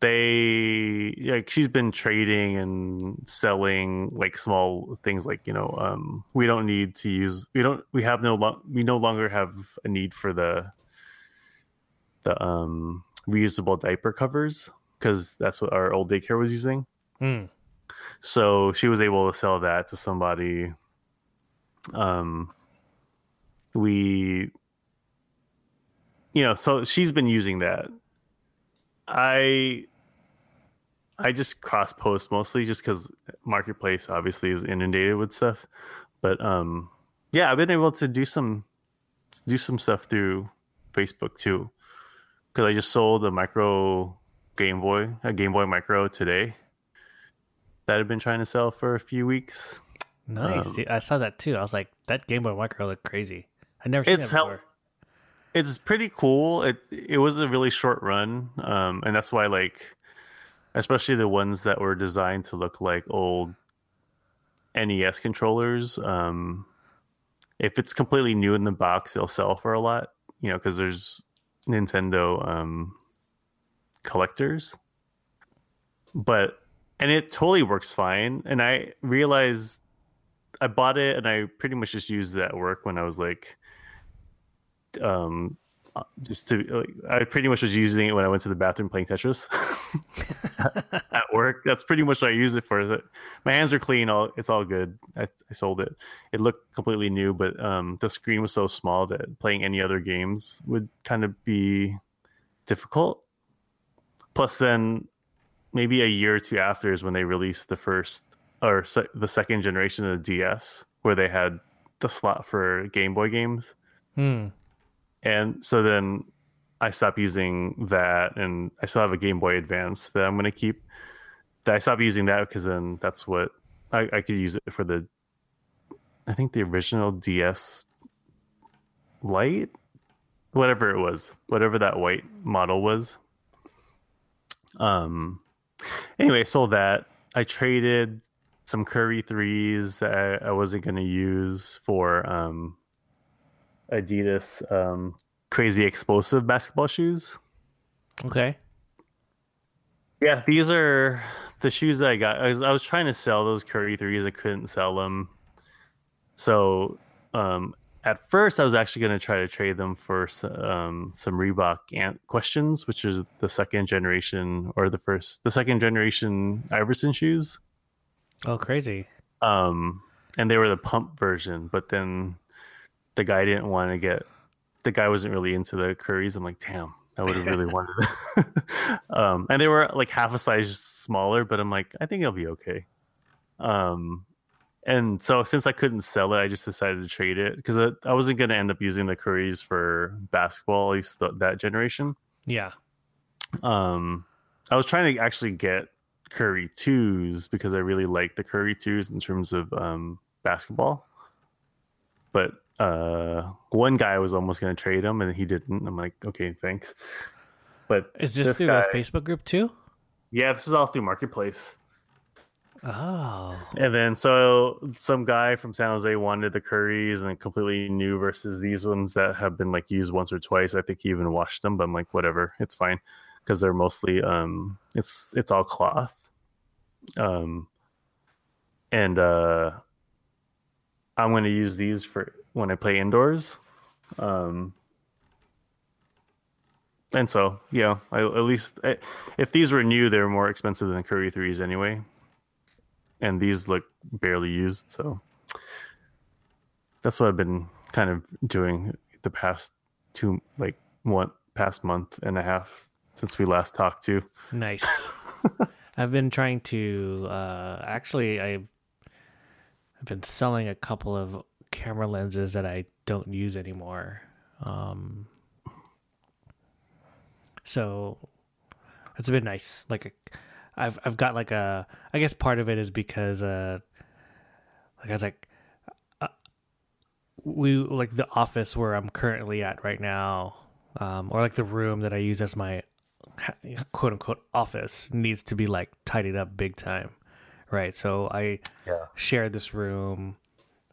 Speaker 1: they like she's been trading and selling like small things like you know um we don't need to use we don't we have no lo- we no longer have a need for the the um reusable diaper covers because that's what our old daycare was using
Speaker 2: Hmm.
Speaker 1: so she was able to sell that to somebody um we you know so she's been using that i i just cross post mostly just because marketplace obviously is inundated with stuff but um yeah i've been able to do some do some stuff through Facebook too, because I just sold a micro Game Boy, a Game Boy Micro today. That I've been trying to sell for a few weeks.
Speaker 2: Nice.
Speaker 1: Um,
Speaker 2: I saw that too. I was like, that Game Boy Micro looked crazy. I never seen
Speaker 1: It's
Speaker 2: it
Speaker 1: hel-
Speaker 2: before.
Speaker 1: It's pretty cool. It it was a really short run, um, and that's why like, especially the ones that were designed to look like old NES controllers. Um, if it's completely new in the box, they'll sell for a lot. You know, because there's Nintendo um, collectors, but and it totally works fine. And I realized I bought it, and I pretty much just used it at work when I was like um uh, just to like, I pretty much was using it when I went to the bathroom playing Tetris at work. That's pretty much what I use it for. My hands are clean. All it's all good. I, I sold it. It looked completely new, but um, the screen was so small that playing any other games would kind of be difficult. Plus, then maybe a year or two after is when they released the first or se- the second generation of the DS, where they had the slot for Game Boy games.
Speaker 2: Hmm.
Speaker 1: And so then I stopped using that, and I still have a Game Boy Advance that I'm going to keep. I stopped using that because then that's what I, I could use it for the. I think the original DS Lite, whatever it was, whatever that white model was. Um. Anyway, sold that. I traded some Curry threes that I, I wasn't going to use for um Adidas um, crazy explosive basketball shoes.
Speaker 2: Okay.
Speaker 1: Yeah, these are the shoes that I got. I was, I was trying to sell those Curry threes. I couldn't sell them. So um, at first, I was actually going to try to trade them for s- um, some Reebok Ant questions, which is the second generation or the first, the second generation Iverson shoes.
Speaker 2: Oh, crazy.
Speaker 1: um and they were the pump version but then the guy didn't want to get the guy wasn't really into the curries i'm like damn i would have really wanted it. Um and they were like half a size smaller but i'm like i think it'll be okay. Um and so since i couldn't sell it i just decided to trade it because I, I wasn't going to end up using the curries for basketball at least th- that generation.
Speaker 2: Yeah.
Speaker 1: um i was trying to actually get curry twos because i really like the curry twos in terms of um basketball. But uh one guy was almost going to trade him and he didn't. I'm like okay thanks. But
Speaker 2: Is this,
Speaker 1: This
Speaker 2: through
Speaker 1: guy-
Speaker 2: the Facebook group too?
Speaker 1: yeah this is all through marketplace.
Speaker 2: Oh.
Speaker 1: and then so some guy from san jose wanted the curries and completely new versus these ones that have been like used once or twice. I think he even washed them but i'm like whatever it's fine. Because they're mostly um it's it's all cloth. Um and uh i'm going to use these for when i play indoors. Um and so yeah I, at least I, if these were new they're more expensive than curry threes anyway. And these look barely used so that's what i've been kind of doing the past two like one past month and a half since we last talked to.
Speaker 2: Nice. I've been trying to uh actually I've I've been selling a couple of camera lenses that I don't use anymore. Um so it's been nice. Like I've I've got like a I guess part of it is because uh like I was like uh, we like the office where I'm currently at right now um or like the room that I use as my quote unquote office needs to be like tidied up big time right so i
Speaker 1: Yeah.
Speaker 2: share this room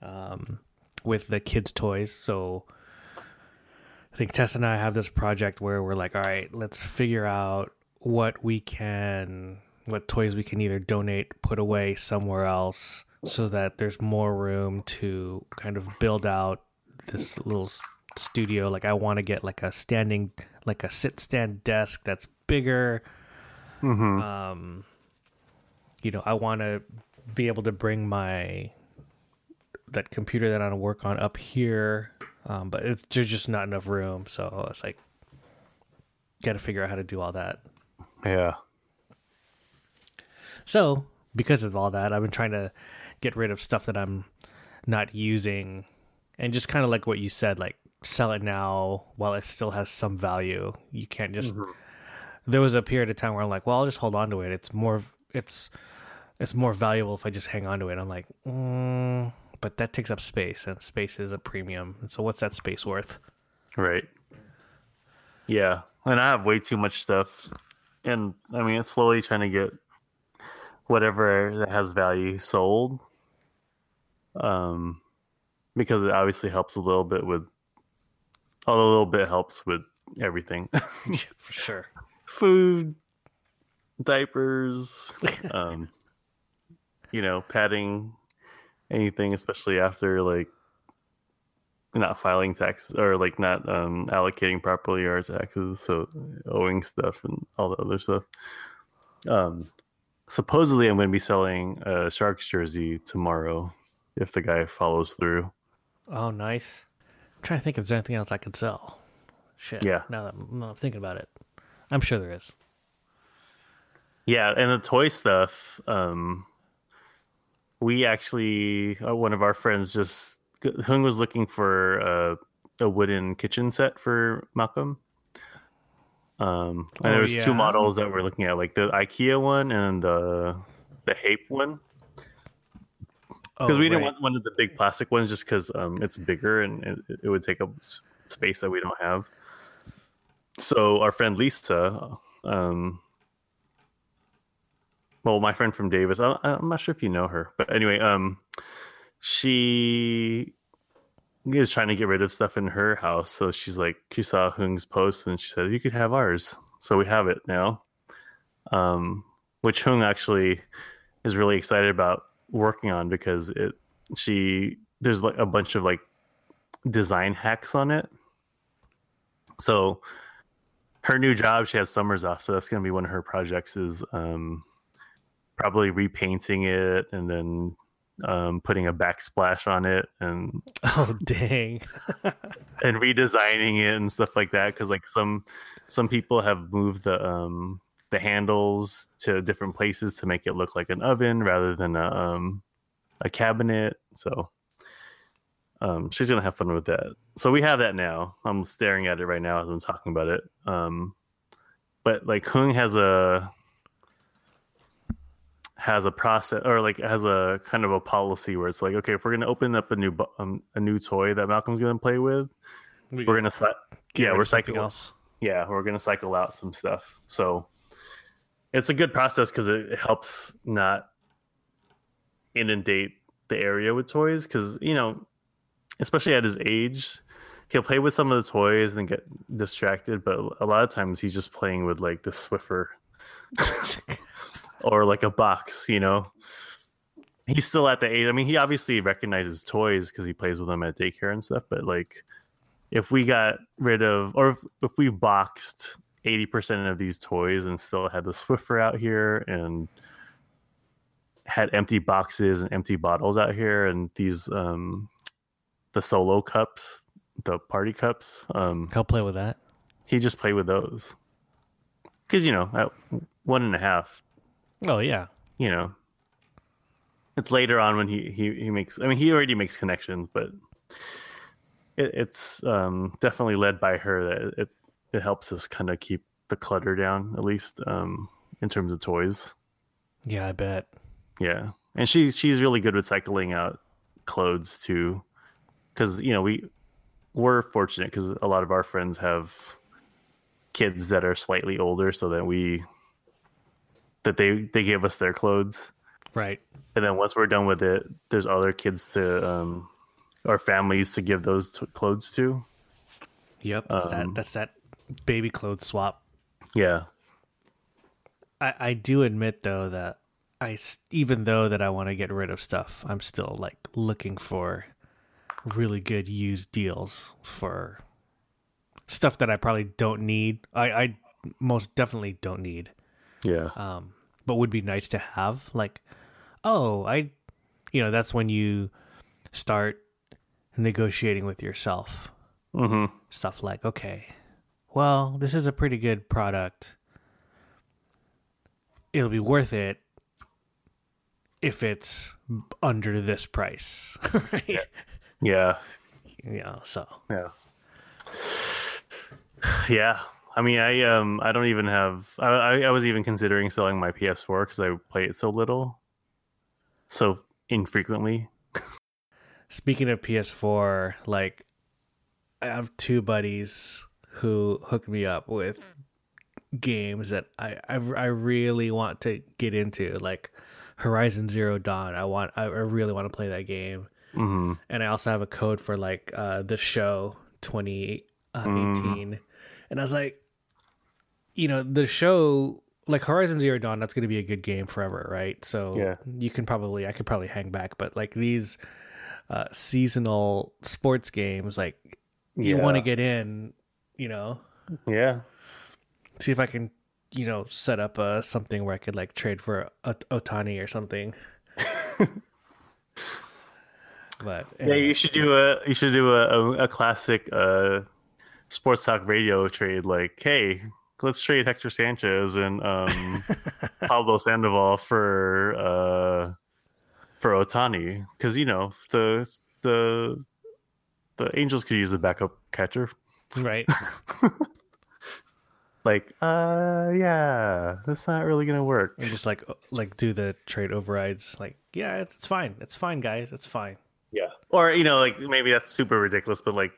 Speaker 2: um, with the kids toys. So i think tess and i have this project where we're like all right let's figure out what we can what toys we can either donate put away somewhere else so that there's more room to kind of build out this little studio. Like i want to get like a standing like a sit stand desk that's bigger.
Speaker 1: Mm-hmm.
Speaker 2: um you know i want to be able to bring my that computer that i want to work on up here um but it's there's just not enough room so it's like got to figure out how to do all that
Speaker 1: yeah
Speaker 2: so because of all that i've been trying to get rid of stuff that i'm not using and just kind of like what you said like sell it now while it still has some value. You can't just.
Speaker 1: Mhm.
Speaker 2: There was a period of time where I'm like, well, I'll just hold on to it. It's more. It's it's more valuable if I just hang on to it. I'm like, mm, but that takes up space, and space is a premium. And so, what's that space worth?
Speaker 1: Right. Yeah, and I have way too much stuff, and I mean, it's slowly trying to get whatever that has value sold. Um, because it obviously helps a little bit with, a little bit helps with everything,
Speaker 2: For sure.
Speaker 1: food, diapers, um, you know, padding, anything, especially after like not filing taxes or like not um, allocating properly our taxes, so owing stuff and all the other stuff. Um, supposedly, I'm going to be selling a Sharks jersey tomorrow if the guy follows through.
Speaker 2: Oh, nice. I'm trying to think if there's anything else I could sell. Shit.
Speaker 1: Yeah.
Speaker 2: Now that I'm, now I'm thinking about it, I'm sure there is.
Speaker 1: Yeah, and the toy stuff. Um, we actually, uh, one of our friends just Hung was looking for uh, a wooden kitchen set for Malcolm. Um, and
Speaker 2: Oh,
Speaker 1: there was two models that we're looking at, like the IKEA one and the the Hape one, because
Speaker 2: Oh,
Speaker 1: we didn't
Speaker 2: right.
Speaker 1: want one of the big plastic ones just because um, it's bigger and it, it would take up space that we don't have. So our friend Lisa, um, well, my friend from Davis, I, I'm not sure if you know her, but anyway, um, she is trying to get rid of stuff in her house. So she's like, she saw Hung's post and she said, "You could have ours." So we have it now. Um, which Hung actually is really excited about working on because it she there's like a bunch of like design hacks on it. So her new job, she has summers off, so that's gonna be one of her projects is um probably repainting it and then um putting a backsplash on it and
Speaker 2: Oh, dang.
Speaker 1: and redesigning it and stuff like that because like some some people have moved the um the handles to different places to make it look like an oven rather than a um a cabinet so um she's gonna have fun with that. So we have that now. I'm staring at it right now as i'm talking about it. Um but like hung has a has a process or like has a kind of a policy where it's like okay if we're gonna open up a new um, a new toy that malcolm's gonna play with
Speaker 2: We
Speaker 1: we're gonna cy- yeah we're cycling
Speaker 2: else.
Speaker 1: yeah we're gonna cycle out some stuff so it's a good process because it, it helps not inundate the area with toys because you know especially at his age he'll play with some of the toys and get distracted but a lot of times he's just playing with like the swiffer or like a box you know he's still at the age i mean he obviously recognizes toys because he plays with them at daycare and stuff but like if we got rid of or if, if we boxed 80% of these toys and still had the swiffer out here and had empty boxes and empty bottles out here and these um the solo cups the party cups um
Speaker 2: I'll play with that.
Speaker 1: he just played with those because you know at one and a half
Speaker 2: Oh, yeah.
Speaker 1: you know it's later on when he he, he makes i mean he already makes connections but it, it's um definitely led by her that it it helps us kind of keep the clutter down at least um in terms of toys
Speaker 2: Yeah, I bet.
Speaker 1: yeah and she's she's really good with cycling out clothes too because you know we we're fortunate because a lot of our friends have kids that are slightly older so that we that they they give us their clothes
Speaker 2: Right.
Speaker 1: and then once we're done with it there's other kids to um or families to give those t- clothes to
Speaker 2: Yep. That's,
Speaker 1: Um,
Speaker 2: that, that's that baby clothes swap.
Speaker 1: yeah
Speaker 2: I, I do admit though that I even though that I want to get rid of stuff, I'm still like looking for really good used deals for stuff that I probably don't need. I, I most definitely don't need,
Speaker 1: yeah
Speaker 2: um, but would be nice to have. Like, oh, I, you know, that's when you start negotiating with yourself.
Speaker 1: hmm
Speaker 2: Stuff like, okay, well, this is a pretty good product. It'll be worth it if it's under this price, right?
Speaker 1: yeah
Speaker 2: You know, so
Speaker 1: yeah Yeah, I mean, I um, I don't even have. I I, was even considering selling my PS4 because I play it so little, so infrequently.
Speaker 2: Speaking of PS4, like I have two buddies who hook me up with games that I, I I really want to get into, like Horizon Zero Dawn. I want I really want to play that game,
Speaker 1: hmm
Speaker 2: and I also have a code for like uh, the show 2018, and I was like, you know, the show like Horizon Zero Dawn, that's going to be a good game forever, right? So
Speaker 1: Yeah.
Speaker 2: you can probably I could probably hang back, but like these uh, seasonal sports games, like you want to get in, you know,
Speaker 1: Yeah,
Speaker 2: see if I can, you know, set up uh, something where I could like trade for Ohtani or something. but
Speaker 1: yeah. You should do a you should do a a, a classic uh, sports talk radio trade. Like, hey, let's trade Hector Sanchez and um, Pablo Sandoval for uh, for Ohtani because you know the the the Angels could use a backup catcher.
Speaker 2: right,
Speaker 1: Like, uh, yeah, that's not really gonna work.
Speaker 2: and just like like do the trade overrides. Like, yeah, it's fine, it's fine, guys, it's fine.
Speaker 1: Yeah. Or you know, like maybe that's super ridiculous, but like,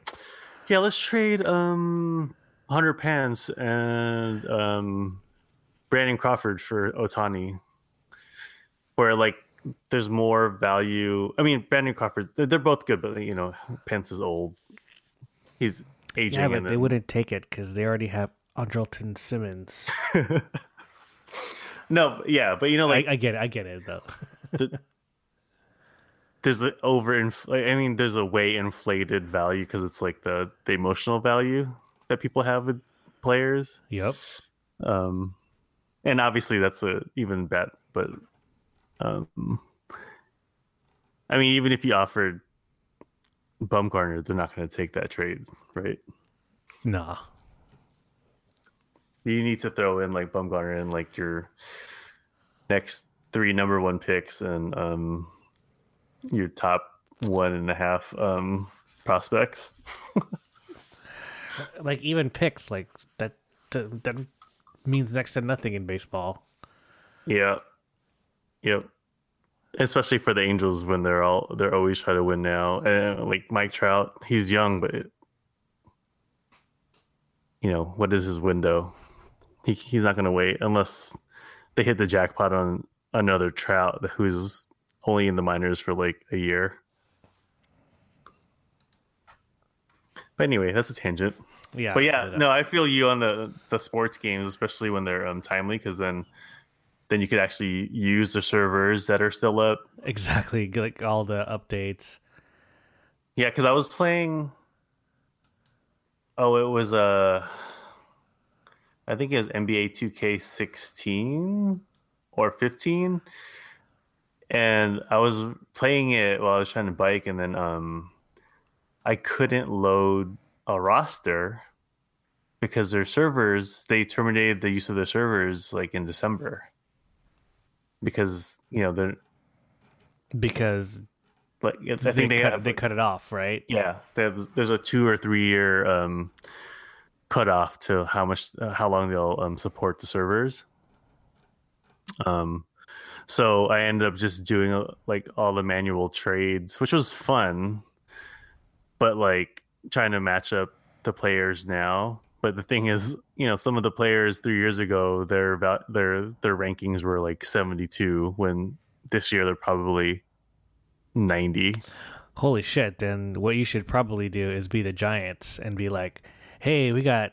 Speaker 1: yeah, let's trade um Hunter Pence and um Brandon Crawford for Ohtani, where like there's more value. I mean, Brandon Crawford, they're, both good, but you know, Pence is old. He's aging.
Speaker 2: Yeah, but they
Speaker 1: then-
Speaker 2: wouldn't take it because they already have Andrelton Simmons.
Speaker 1: no, yeah, but you know, like
Speaker 2: I get it, I get it though.
Speaker 1: there's the over. I mean, there's a way inflated value because it's like the the emotional value that people have with players.
Speaker 2: yep.
Speaker 1: um and obviously that's a even bet but um i mean even if you offered bumgarner they're not going to take that trade right
Speaker 2: Nah.
Speaker 1: you need to throw in like bumgarner and like your next three number one picks and um your top one and a half um prospects
Speaker 2: Like even picks, like that that, means next to nothing in baseball.
Speaker 1: Yeah. Yep. Especially for the Angels when they're all they're always trying to win now. And like Mike Trout, he's young, but it, you know what is his window? He he's not going to wait unless they hit the jackpot on another Trout who's only in the minors for like a year. But anyway, that's a tangent.
Speaker 2: Yeah.
Speaker 1: But yeah, no, I feel you on the the sports games, especially when they're um, timely, because then then you could actually use the servers that are still up.
Speaker 2: exactly. Like all the updates.
Speaker 1: Yeah, because I was playing. Oh, it was uh, I think it was NBA Two K sixteen or fifteen, and I was playing it while I was trying to bike, and then um, I couldn't load a roster because their servers they terminated the use of their servers like in December. Because you know they're
Speaker 2: Because
Speaker 1: like I think they,
Speaker 2: cut,
Speaker 1: have
Speaker 2: they cut it off, right?
Speaker 1: yeah there's, there's a two or three year um cutoff to how much uh, how long they'll um, support the servers. Um so i ended up just doing uh, like all the manual trades which was fun but like trying to match up the players now but the thing is mm-hmm. you know some of the players three years ago their val- their their rankings were like 72 when this year they're probably 90
Speaker 2: Holy shit! Then what you should probably do is be the Giants and be like, "Hey, we got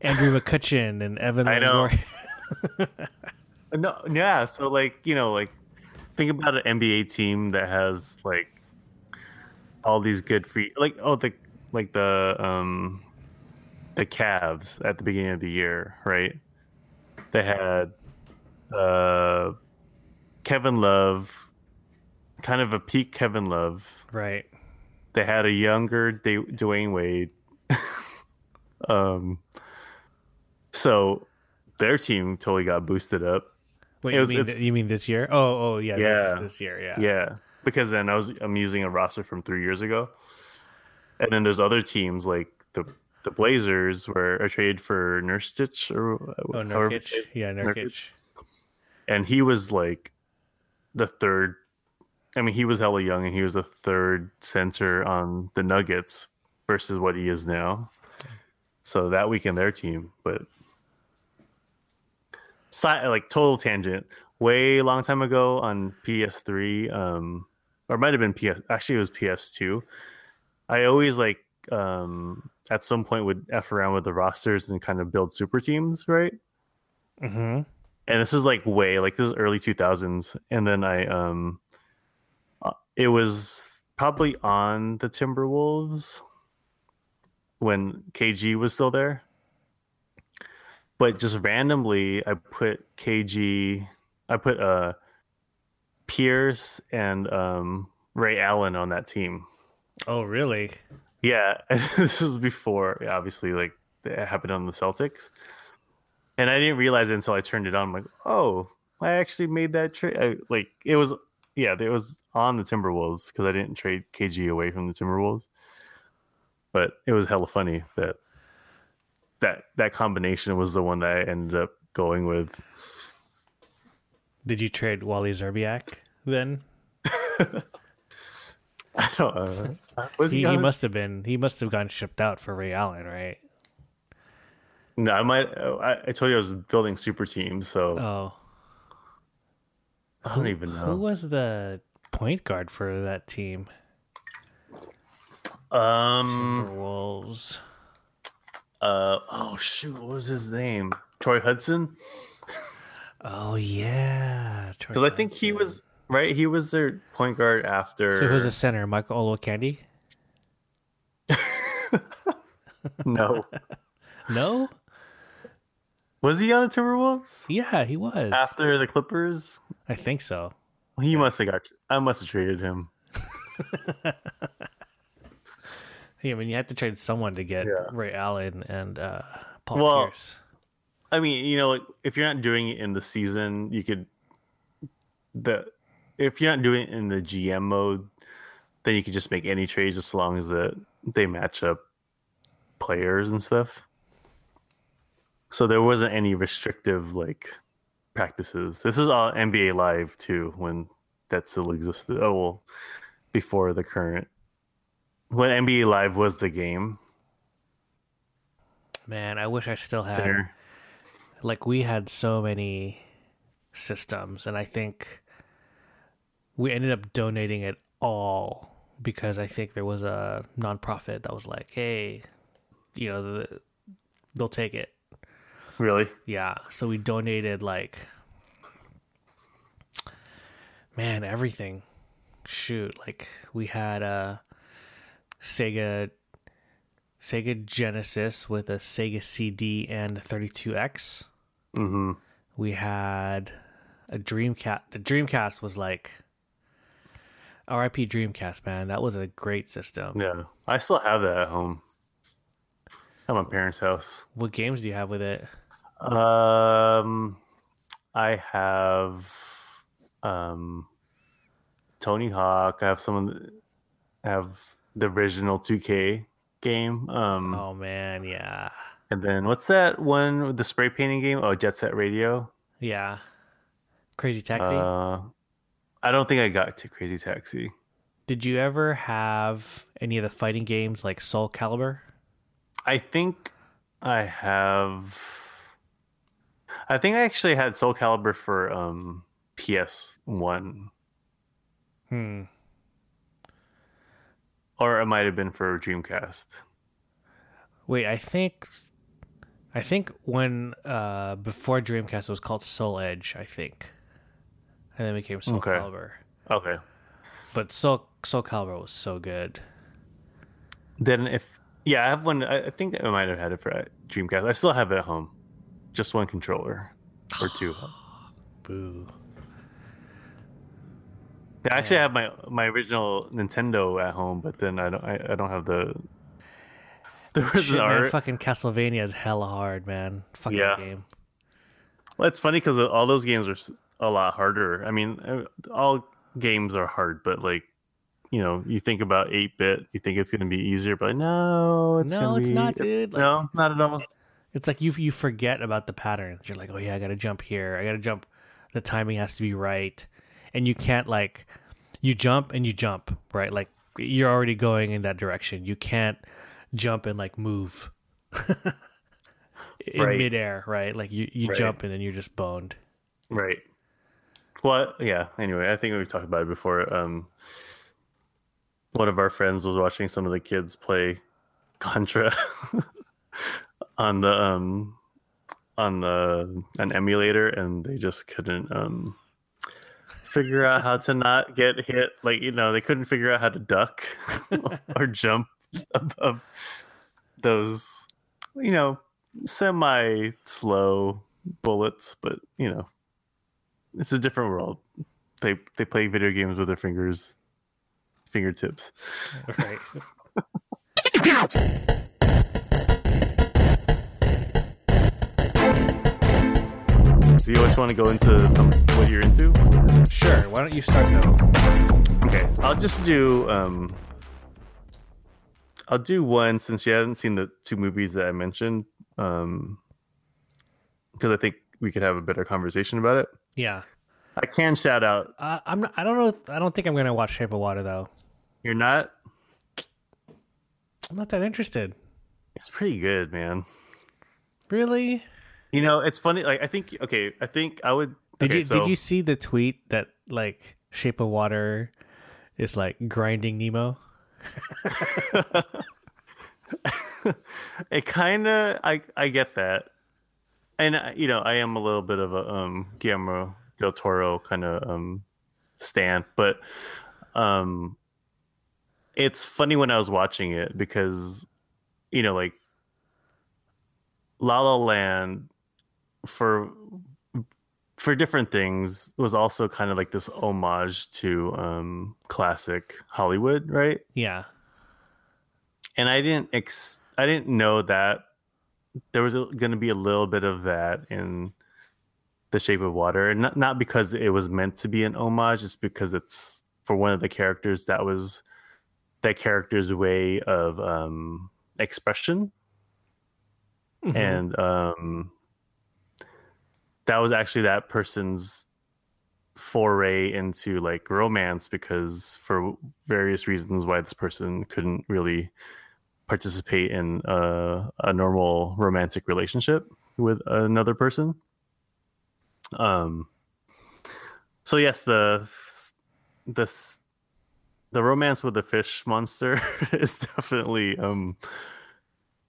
Speaker 2: Andrew McCutchen and Evan
Speaker 1: I know.
Speaker 2: Longoria."
Speaker 1: No, yeah. So like you know, like think about an NBA team that has like all these good free, like oh the like the um the Cavs at the beginning of the year, right? They had uh Kevin Love, kind of a peak Kevin Love.
Speaker 2: right.
Speaker 1: They had a younger D- Dwyane Wade. um, so their team totally got boosted up.
Speaker 2: Wait,
Speaker 1: It
Speaker 2: you
Speaker 1: was-
Speaker 2: mean you mean this year? Oh, oh yeah,
Speaker 1: Yeah.
Speaker 2: This, this year, yeah.
Speaker 1: Yeah, because then I was I'm using a roster from three years ago, and then there's other teams like the the Blazers, where I traded for Nurkic or
Speaker 2: Oh, Nurkic. Yeah, Nurkic.
Speaker 1: and he was like the third. I mean, he was hella young, and he was the third center on the Nuggets versus what he is now. So that weekend, their team, but like total tangent. Way long time ago on PS3, um, or might have been PS. Actually, it was PS2. I always like um at some point would f around with the rosters and kind of build super teams, right?
Speaker 2: Mm-hmm.
Speaker 1: and this is like way like this is early 2000s and then i um uh, it was probably on the timberwolves when kg was still there but just randomly i put kg i put uh pierce and um ray allen on that team
Speaker 2: Oh, really?
Speaker 1: yeah, this was before obviously like it happened on the Celtics, and I didn't realize it until I turned it on. I'm like, oh, I actually made that trade. Like it was, yeah, it was on the Timberwolves because I didn't trade KG away from the Timberwolves, but it was hella funny that that that combination was the one that I ended up going with.
Speaker 2: Did you trade Wally Szczerbiak then?
Speaker 1: I don't. know. was
Speaker 2: He,
Speaker 1: he,
Speaker 2: he must have been. He must have gotten shipped out for Ray Allen, right?
Speaker 1: No, I might. I, I told you I was building super teams, so
Speaker 2: Oh,
Speaker 1: I don't even know.
Speaker 2: who was the point guard for that team?
Speaker 1: Um.
Speaker 2: Timberwolves.
Speaker 1: Uh oh shoot, what was his name? Troy Hudson?
Speaker 2: Oh yeah,
Speaker 1: Because I think he was right. He was their point guard after.
Speaker 2: So who's the center? Michael Olowokandi?
Speaker 1: no?
Speaker 2: No.
Speaker 1: Was he on the Timberwolves
Speaker 2: Yeah, he was.
Speaker 1: after the Clippers?
Speaker 2: I think so.
Speaker 1: He must have got. I must have traded him.
Speaker 2: Yeah, I mean, you had to trade someone to get
Speaker 1: Yeah.
Speaker 2: Ray Allen and uh, Paul
Speaker 1: Well,
Speaker 2: Pierce.
Speaker 1: I mean, you know, like if you're not doing it in the season, you could. The if you're not doing it in the GM mode, then you could just make any trades as long as that they match up players and stuff. So there wasn't any restrictive like practices. This is all NBA Live too, when that still existed. Oh well, before the current when NBA Live was the game.
Speaker 2: Man, I wish I still had.
Speaker 1: There.
Speaker 2: Like we had so many systems, and I think we ended up donating it all because I think there was a nonprofit that was like, "Hey, you know, the, they'll take it."
Speaker 1: Really?
Speaker 2: Yeah, so we donated like man, everything. Shoot, like we had a Sega Sega Genesis with a Sega CD and a 32X.
Speaker 1: Mm-hmm.
Speaker 2: We had a Dreamcast. The Dreamcast was like RIP Dreamcast, man. That was a great system.
Speaker 1: Yeah, I still have that at home. At my parents' house.
Speaker 2: What games do you have with it?
Speaker 1: Um, I have um, Tony Hawk. I have some. I have the original 2K game. Um,
Speaker 2: Oh man, yeah.
Speaker 1: and then what's that one with the spray painting game? Oh, Jet Set Radio.
Speaker 2: Yeah. Crazy Taxi.
Speaker 1: Uh, I don't think I got to Crazy Taxi.
Speaker 2: Did you ever have any of the fighting games like Soul Calibur?
Speaker 1: I think I have. I think I actually had Soul Calibur for um, PS One,
Speaker 2: Hmm.
Speaker 1: Or it might have been for Dreamcast.
Speaker 2: Wait, I think I think when uh before Dreamcast it was called Soul Edge, I think. And then it became Soul
Speaker 1: Okay.
Speaker 2: Calibur.
Speaker 1: Okay.
Speaker 2: But Soul Soul Calibur was so good.
Speaker 1: Then if yeah, I have one. I, I think I might have had it for uh, Dreamcast. I still have it at home, just one controller or two.
Speaker 2: Boo.
Speaker 1: I actually have my my original Nintendo at home, but then I don't I, I don't have the the
Speaker 2: Shit, man, fucking Castlevania is hella hard, man. Fuck
Speaker 1: Yeah.
Speaker 2: that game.
Speaker 1: Well, it's funny because all those games are a lot harder. I mean, uh, all games are hard, but like you know, you think about eight bit, you think it's gonna be easier, but no, it's
Speaker 2: No, it's
Speaker 1: be,
Speaker 2: not, dude. Like-
Speaker 1: no, not at all.
Speaker 2: It's like you you forget about the patterns. You're like, oh yeah, I gotta jump here. I gotta jump. The timing has to be right, and you can't like you jump and you jump right. Like you're already going in that direction. You can't jump and like move in
Speaker 1: Right.
Speaker 2: midair, right? Like you you
Speaker 1: Right.
Speaker 2: jump and then you're just boned.
Speaker 1: Right. Well, yeah. Anyway, I think we've talked about it before. Um, one of our friends was watching some of the kids play Contra on the um on the an emulator, and they just couldn't um figure out how to not get hit. Like you know, they couldn't figure out how to duck or jump above those you know semi slow bullets, but you know it's a different world. They they play video games with their fingers, fingertips.
Speaker 2: Right.
Speaker 1: So you always want to go into some what you're into?
Speaker 2: sure. Why don't you start though?
Speaker 1: Okay, I'll just do um, I'll do one since you haven't seen the two movies that I mentioned, um, because I think we could have a better conversation about it.
Speaker 2: Yeah.
Speaker 1: I can shout out.
Speaker 2: Uh, I'm. Not, I don't know. I don't think I'm gonna watch Shape of Water though.
Speaker 1: You're not.
Speaker 2: I'm not that interested.
Speaker 1: It's pretty good, man.
Speaker 2: Really?
Speaker 1: You know, it's funny. Like I think. Okay, I think I would.
Speaker 2: Did
Speaker 1: okay,
Speaker 2: you
Speaker 1: so-
Speaker 2: did you see the tweet that like Shape of Water is like grinding Nemo?
Speaker 1: it kind of I I get that, and uh, you know I am a little bit of a um Guillermo del Toro kind of um stan, but um it's funny when I was watching it because you know like La La Land for for different things was also kind of like this homage to um classic Hollywood, right?
Speaker 2: Yeah.
Speaker 1: and I didn't ex- I didn't know that there was going to be a little bit of that in The Shape of Water, and not not because it was meant to be an homage, just because it's for one of the characters that was that character's way of um, expression,
Speaker 2: Mhm.
Speaker 1: and um, that was actually that person's foray into like romance because for various reasons why this person couldn't really participate in uh, a normal romantic relationship with another person. Um so yes the this the romance with the fish monster is definitely um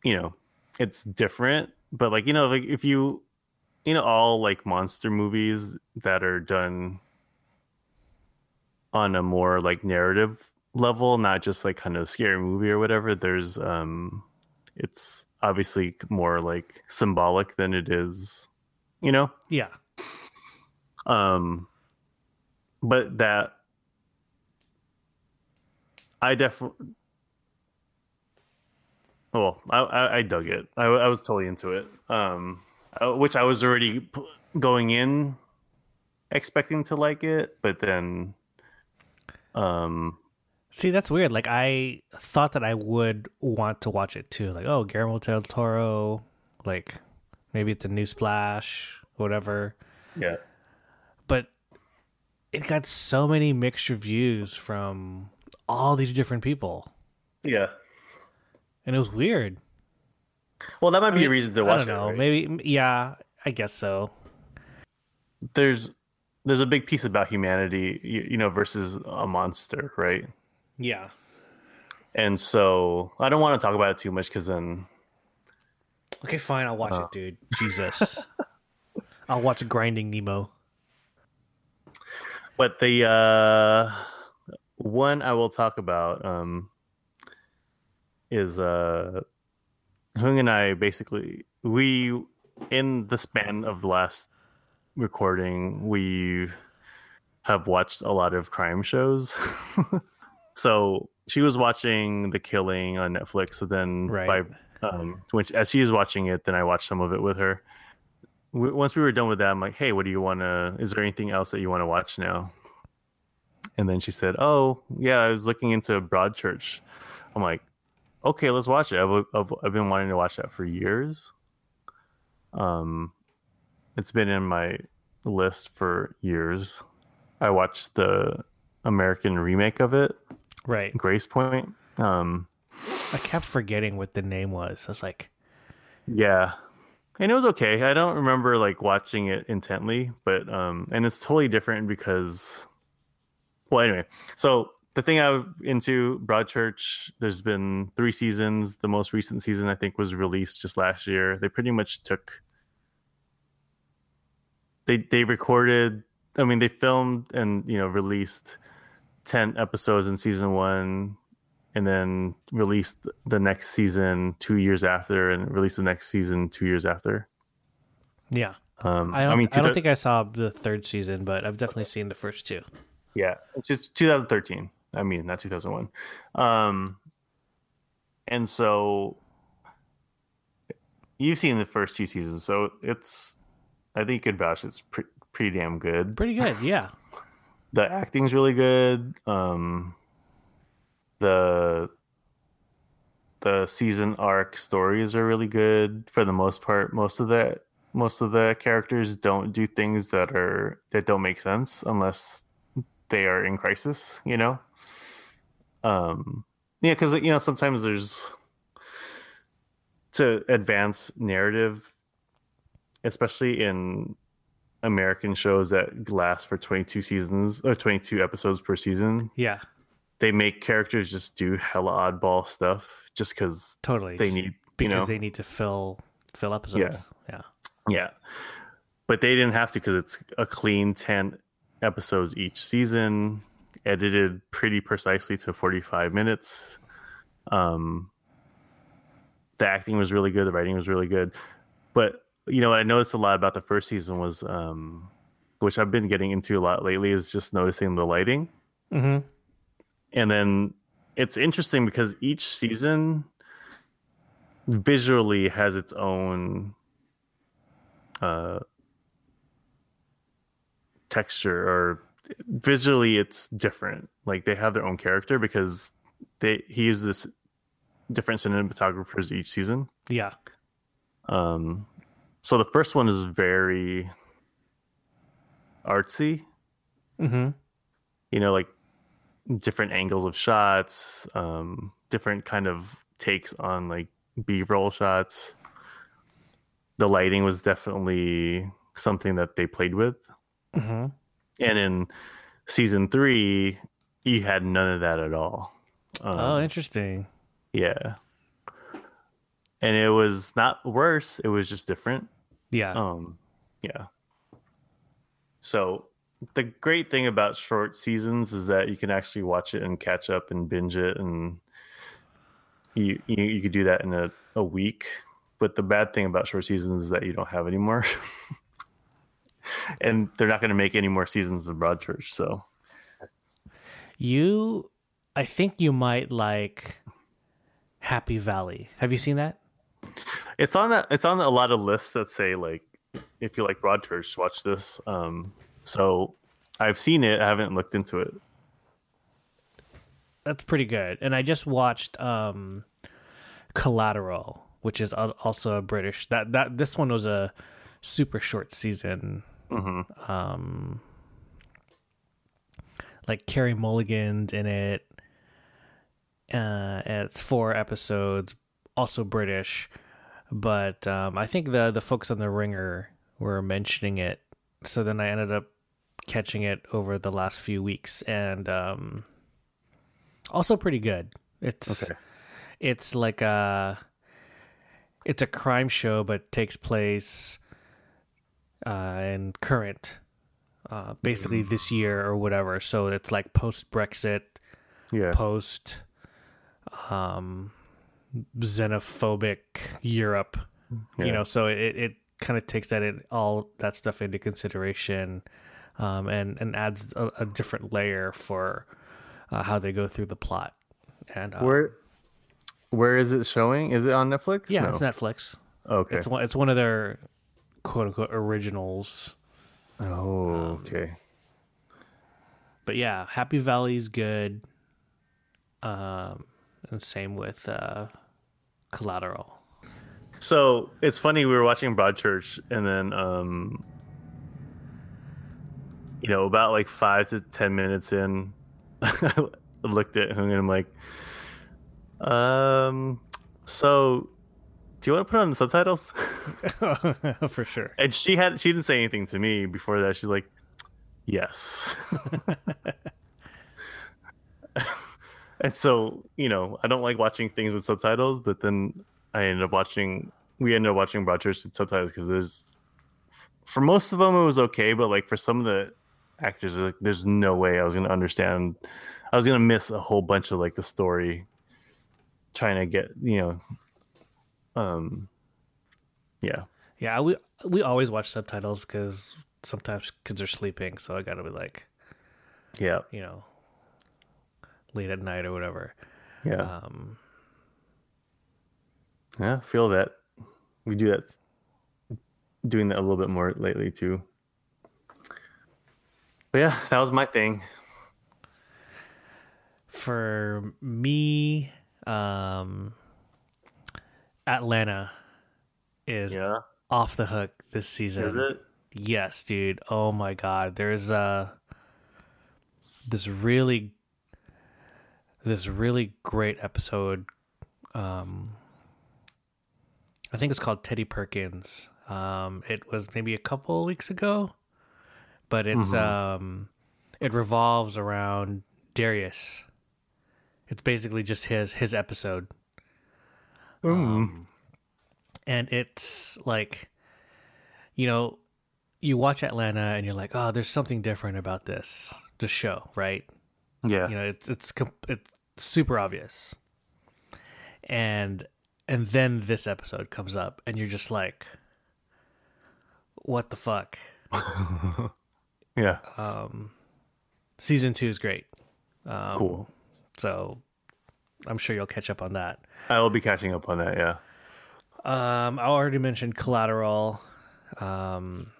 Speaker 1: you know it's different but like you know like if you you know all like monster movies that are done on a more like narrative level not just like kind of scary movie or whatever. There's um it's obviously more like symbolic than it is you know?
Speaker 2: Yeah.
Speaker 1: um but that i definitely well I, I i dug it. I, I was totally into it. Um uh, which i was already p- going in expecting to like it but then um
Speaker 2: See, that's weird. Like I thought that I would want to watch it too. Like, oh, Guillermo del Toro. Like, maybe it's a new splash, whatever.
Speaker 1: yeah
Speaker 2: But it got so many mixed reviews from all these different people,
Speaker 1: yeah
Speaker 2: and it was weird.
Speaker 1: Well that might be
Speaker 2: mean,
Speaker 1: a reason to
Speaker 2: I
Speaker 1: watch
Speaker 2: don't know.
Speaker 1: it right?
Speaker 2: Maybe, yeah, I guess so.
Speaker 1: there's there's a big piece about humanity you, you know versus a monster right
Speaker 2: Yeah.
Speaker 1: and so i don't want to talk about it too much because then
Speaker 2: Okay, fine. I'll watch
Speaker 1: Uh.
Speaker 2: it, dude. Jesus. I'll watch Grinding Nemo.
Speaker 1: But the uh, one I will talk about um, is uh, Hung and I basically we in the span of the last recording we have watched a lot of crime shows. so she was watching The Killing on Netflix, and then
Speaker 2: Right.
Speaker 1: by um, which as she was watching it, then I watched some of it with her. W- Once we were done with that, I'm like, "Hey, what do you want to? Is there anything else that you want to watch now?" and then she said, "Oh, yeah, I was looking into Broadchurch." I'm like, "Okay, let's watch it." I've, I've, I've been wanting to watch that for years. Um, it's been in my list for years. I watched the American remake of it,
Speaker 2: Right.
Speaker 1: Gracepoint. Um,
Speaker 2: I kept forgetting what the name was. I was like,
Speaker 1: Yeah. And it was okay. I don't remember like watching it intently, but um and it's totally different because well anyway. So the thing I'm into Broadchurch, there's been three seasons. The most recent season I think was released just last year. They pretty much took they they recorded I mean they filmed and you know released 10 episodes in season 1 and then released the next season two years after, and released the next season two years after.
Speaker 2: yeah.
Speaker 1: Um,
Speaker 2: I don't, I,
Speaker 1: mean,
Speaker 2: don't
Speaker 1: two
Speaker 2: think I saw the third season, but I've definitely seen the first two.
Speaker 1: yeah, it's just 2013. I mean, not 2001. Um, and so you've seen the first two seasons, so it's I think you could vouch it's pre- pretty damn good.
Speaker 2: Pretty good. Yeah.
Speaker 1: the acting's really good. Um, the the season arc stories are really good for the most part. Most of the most of the characters don't do things that are that don't make sense unless they are in crisis. You know. Um. Yeah, because you know sometimes there's to advance narrative, especially in American shows that last for 22 seasons or 22 episodes per season,
Speaker 2: Yeah.
Speaker 1: they make characters just do hella oddball stuff just because
Speaker 2: Totally.
Speaker 1: they need, you
Speaker 2: because
Speaker 1: know,
Speaker 2: they need to fill fill episodes. Yeah.
Speaker 1: Yeah. yeah. But they didn't have to because it's a clean 10 episodes each season, edited pretty precisely to 45 minutes. Um, the acting was really good, the writing was really good. But you know what I noticed a lot about the first season was um which I've been getting into a lot lately is just noticing the lighting.
Speaker 2: Mm-hmm.
Speaker 1: and then it's interesting because each season visually has its own uh texture or visually it's different like they have their own character because they he uses different cinematographers each season
Speaker 2: Yeah.
Speaker 1: um so the first one is very artsy
Speaker 2: Mm-hmm.
Speaker 1: you know like different angles of shots um different kind of takes on like b-roll shots the lighting was definitely something that they played with
Speaker 2: Mm-hmm.
Speaker 1: And in season three you had none of that at all. Um,
Speaker 2: oh, interesting.
Speaker 1: yeah. And it was not worse it was just different.
Speaker 2: Yeah.
Speaker 1: um yeah. So the great thing about short seasons is that you can actually watch it and catch up and binge it and you you, you could do that in a, a week. But the bad thing about short seasons is that you don't have any more and they're not going to make any more seasons of broadchurch so
Speaker 2: You, I think you might like Happy Valley. Have you seen that?
Speaker 1: it's on that it's on a lot of lists that say like if you like broadchurch watch this um so i've seen it i haven't looked into it
Speaker 2: That's pretty good. And I just watched um, Collateral, which is also a British. That that this one was a super short season.
Speaker 1: Mhm.
Speaker 2: Um, like Carey Mulligan's in it. Uh, it's four episodes, also British, but um, I think the the folks on the Ringer were mentioning it, so then I ended up catching it over the last few weeks, and um, also pretty good. It's
Speaker 1: Okay.
Speaker 2: it's like a it's a crime show, but takes place uh, in current, uh, basically this year or whatever. So it's like post Brexit,
Speaker 1: yeah
Speaker 2: post um, xenophobic Europe.
Speaker 1: Yeah.
Speaker 2: You know, so it it kind of takes that in, all that stuff into consideration, um, and and adds a, a different layer for uh, how they go through the plot. And uh,
Speaker 1: where where is it showing is it on netflix
Speaker 2: yeah,
Speaker 1: No.
Speaker 2: it's Netflix.
Speaker 1: okay
Speaker 2: It's one. It's one of their quote unquote originals.
Speaker 1: oh okay
Speaker 2: but yeah, Happy Valley's good. Um, and same with uh, Collateral.
Speaker 1: So it's funny we were watching Broadchurch, and then um, you know, about like five to ten minutes in, I looked at him and I'm like, um, so do you want to put on the subtitles?
Speaker 2: For sure.
Speaker 1: and she had she didn't say anything to me before that. She's like, yes. and so you know, I don't like watching things with subtitles, but then I ended up watching. We ended up watching Broadchurch with subtitles because there's, for most of them, it was okay, but like for some of the actors, like, there's no way I was gonna understand. I was gonna miss a whole bunch of like the story, trying to get you know, um, yeah,
Speaker 2: Yeah, we we always watch subtitles because sometimes kids are sleeping, so I gotta be like,
Speaker 1: yeah,
Speaker 2: you know, late at night or whatever.
Speaker 1: yeah,
Speaker 2: Um,
Speaker 1: yeah. Feel that we do that, doing that a little bit more lately too. But yeah, that was my thing.
Speaker 2: for me, um, Atlanta is
Speaker 1: Yeah,
Speaker 2: off the hook this season.
Speaker 1: is it?
Speaker 2: Yes, dude. Oh my god. There's uh this really this really great episode. Um I think it's called Teddy Perkins. Um it was maybe a couple weeks ago, but it's um it revolves around Darius. It's basically just his his episode. Um, and it's like you know you watch atlanta and you're like oh there's something different about this the show right?
Speaker 1: Yeah,
Speaker 2: you know it's it's it's super obvious. And and then this episode comes up and you're just like what the fuck?
Speaker 1: Yeah.
Speaker 2: Um, season two is great. Um,
Speaker 1: cool.
Speaker 2: so i'm sure you'll catch up on that
Speaker 1: I will be catching up on that. Yeah.
Speaker 2: Um, I already mentioned Collateral, um,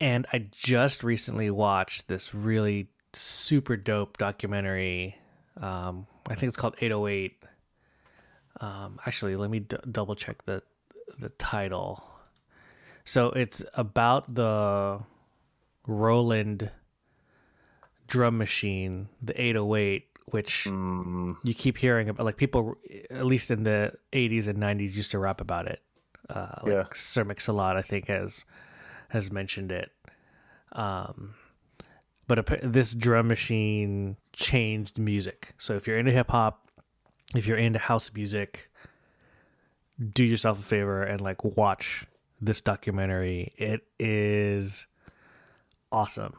Speaker 2: and I just recently watched this really super dope documentary. Um, I think it's called 808. Um, actually, let me d- double check the the title. So it's about the Roland drum machine, the 808, which you keep hearing about. Like people, at least in the 80s and 90s, used to rap about it. Uh, like
Speaker 1: Yeah.
Speaker 2: Sir Mix-a-Lot, I think, has has mentioned it. Um, but appa- this drum machine changed music. So if you're into hip hop, if you're into house music, do yourself a favor and like watch this documentary. It is awesome.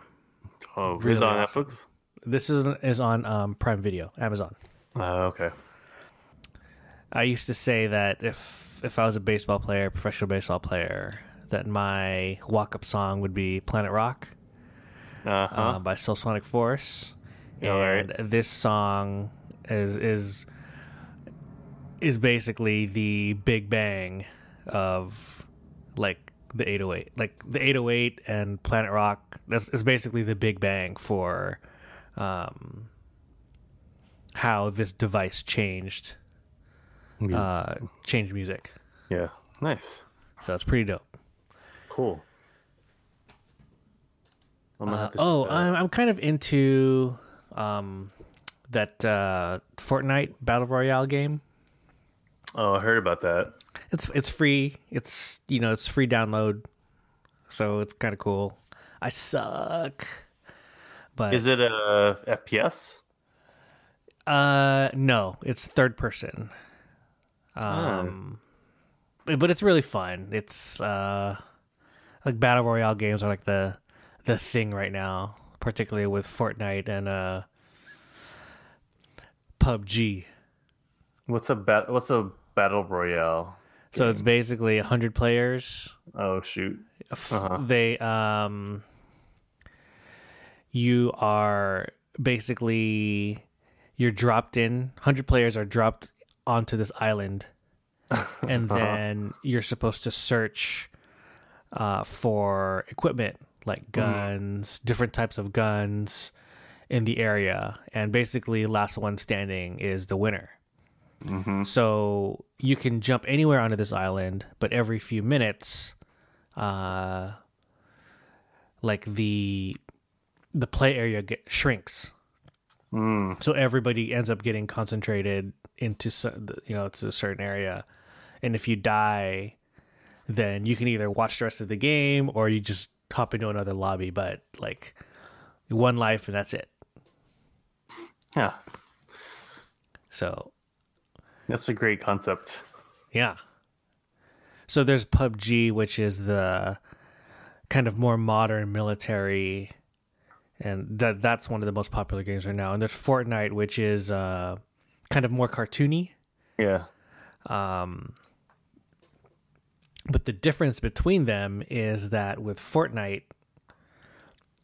Speaker 1: Oh, is it on
Speaker 2: awesome.
Speaker 1: Netflix?
Speaker 2: This is is on um, Prime Video, Amazon.
Speaker 1: Uh, okay.
Speaker 2: I used to say that if if I was a baseball player, professional baseball player, that my walk up song would be Planet Rock
Speaker 1: Uh huh.
Speaker 2: uh, by Soulsonic Force.
Speaker 1: Yeah,
Speaker 2: and
Speaker 1: alright.
Speaker 2: this song is is is basically the big bang of like the 808 like the 808 and planet rock that's is basically the big bang for um how this device changed uh changed music
Speaker 1: yeah. Nice.
Speaker 2: so it's pretty dope
Speaker 1: Cool.
Speaker 2: Uh, oh,
Speaker 1: check that out.
Speaker 2: I'm I'm kind of into um that uh Fortnite Battle Royale game.
Speaker 1: oh, I heard about that.
Speaker 2: It's it's free. It's you know it's free download, so it's kind of cool. I suck, but
Speaker 1: Is it a FPS?
Speaker 2: uh no, it's third person. Um, but, but it's really fun. It's uh like battle royale games are like the the thing right now, particularly with Fortnite and uh PUBG.
Speaker 1: What's a bat? What's a battle royale?
Speaker 2: So it's basically 100 players.
Speaker 1: Oh shoot. Uh-huh.
Speaker 2: They um you are basically you're dropped in 100 players are dropped onto this island and then you're supposed to search uh, for equipment like guns different types of guns in the area, and basically last one standing is the winner.
Speaker 1: Mm-hmm.
Speaker 2: So you can jump anywhere onto this island, but every few minutes, uh, like the the play area get, shrinks.
Speaker 1: Mm.
Speaker 2: So everybody ends up getting concentrated into you know to a certain area, and if you die, then you can either watch the rest of the game or you just hop into another lobby. But like one life and that's it.
Speaker 1: Yeah,
Speaker 2: So
Speaker 1: that's a great concept.
Speaker 2: Yeah. So there's PUBG, which is the kind of more modern military, and that that's one of the most popular games right now. And there's Fortnite, which is uh, kind of more cartoony.
Speaker 1: Yeah.
Speaker 2: Um, But the difference between them is that with Fortnite,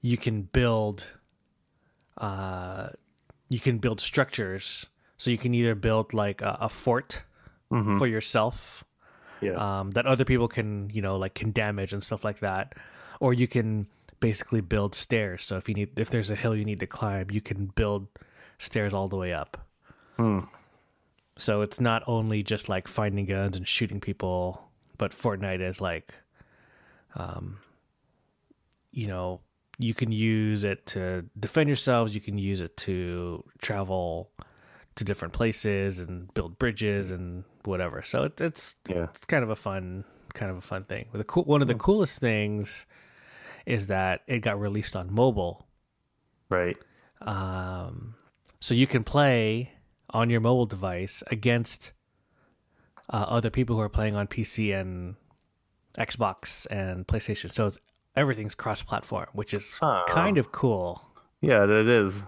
Speaker 2: you can build, uh, you can build structures. So you can either build like a, a fort for yourself,
Speaker 1: Yeah.
Speaker 2: um, that other people can you know like can damage and stuff like that or you can basically build stairs. So if you need if there's a hill you need to climb you can build stairs all the way up. So it's not only just like finding guns and shooting people but fortnite is like um you know you can use it to defend yourselves. You can use it to travel to different places and build bridges and whatever. So it, it's
Speaker 1: yeah.
Speaker 2: it's kind of a fun kind of a fun thing. The cool one of the coolest things is that it got released on mobile.
Speaker 1: Right.
Speaker 2: Um, so you can play on your mobile device against uh, other people who are playing on PC and Xbox and PlayStation. So it's, everything's cross-platform, which is
Speaker 1: Oh.
Speaker 2: kind of cool.
Speaker 1: Yeah, it is.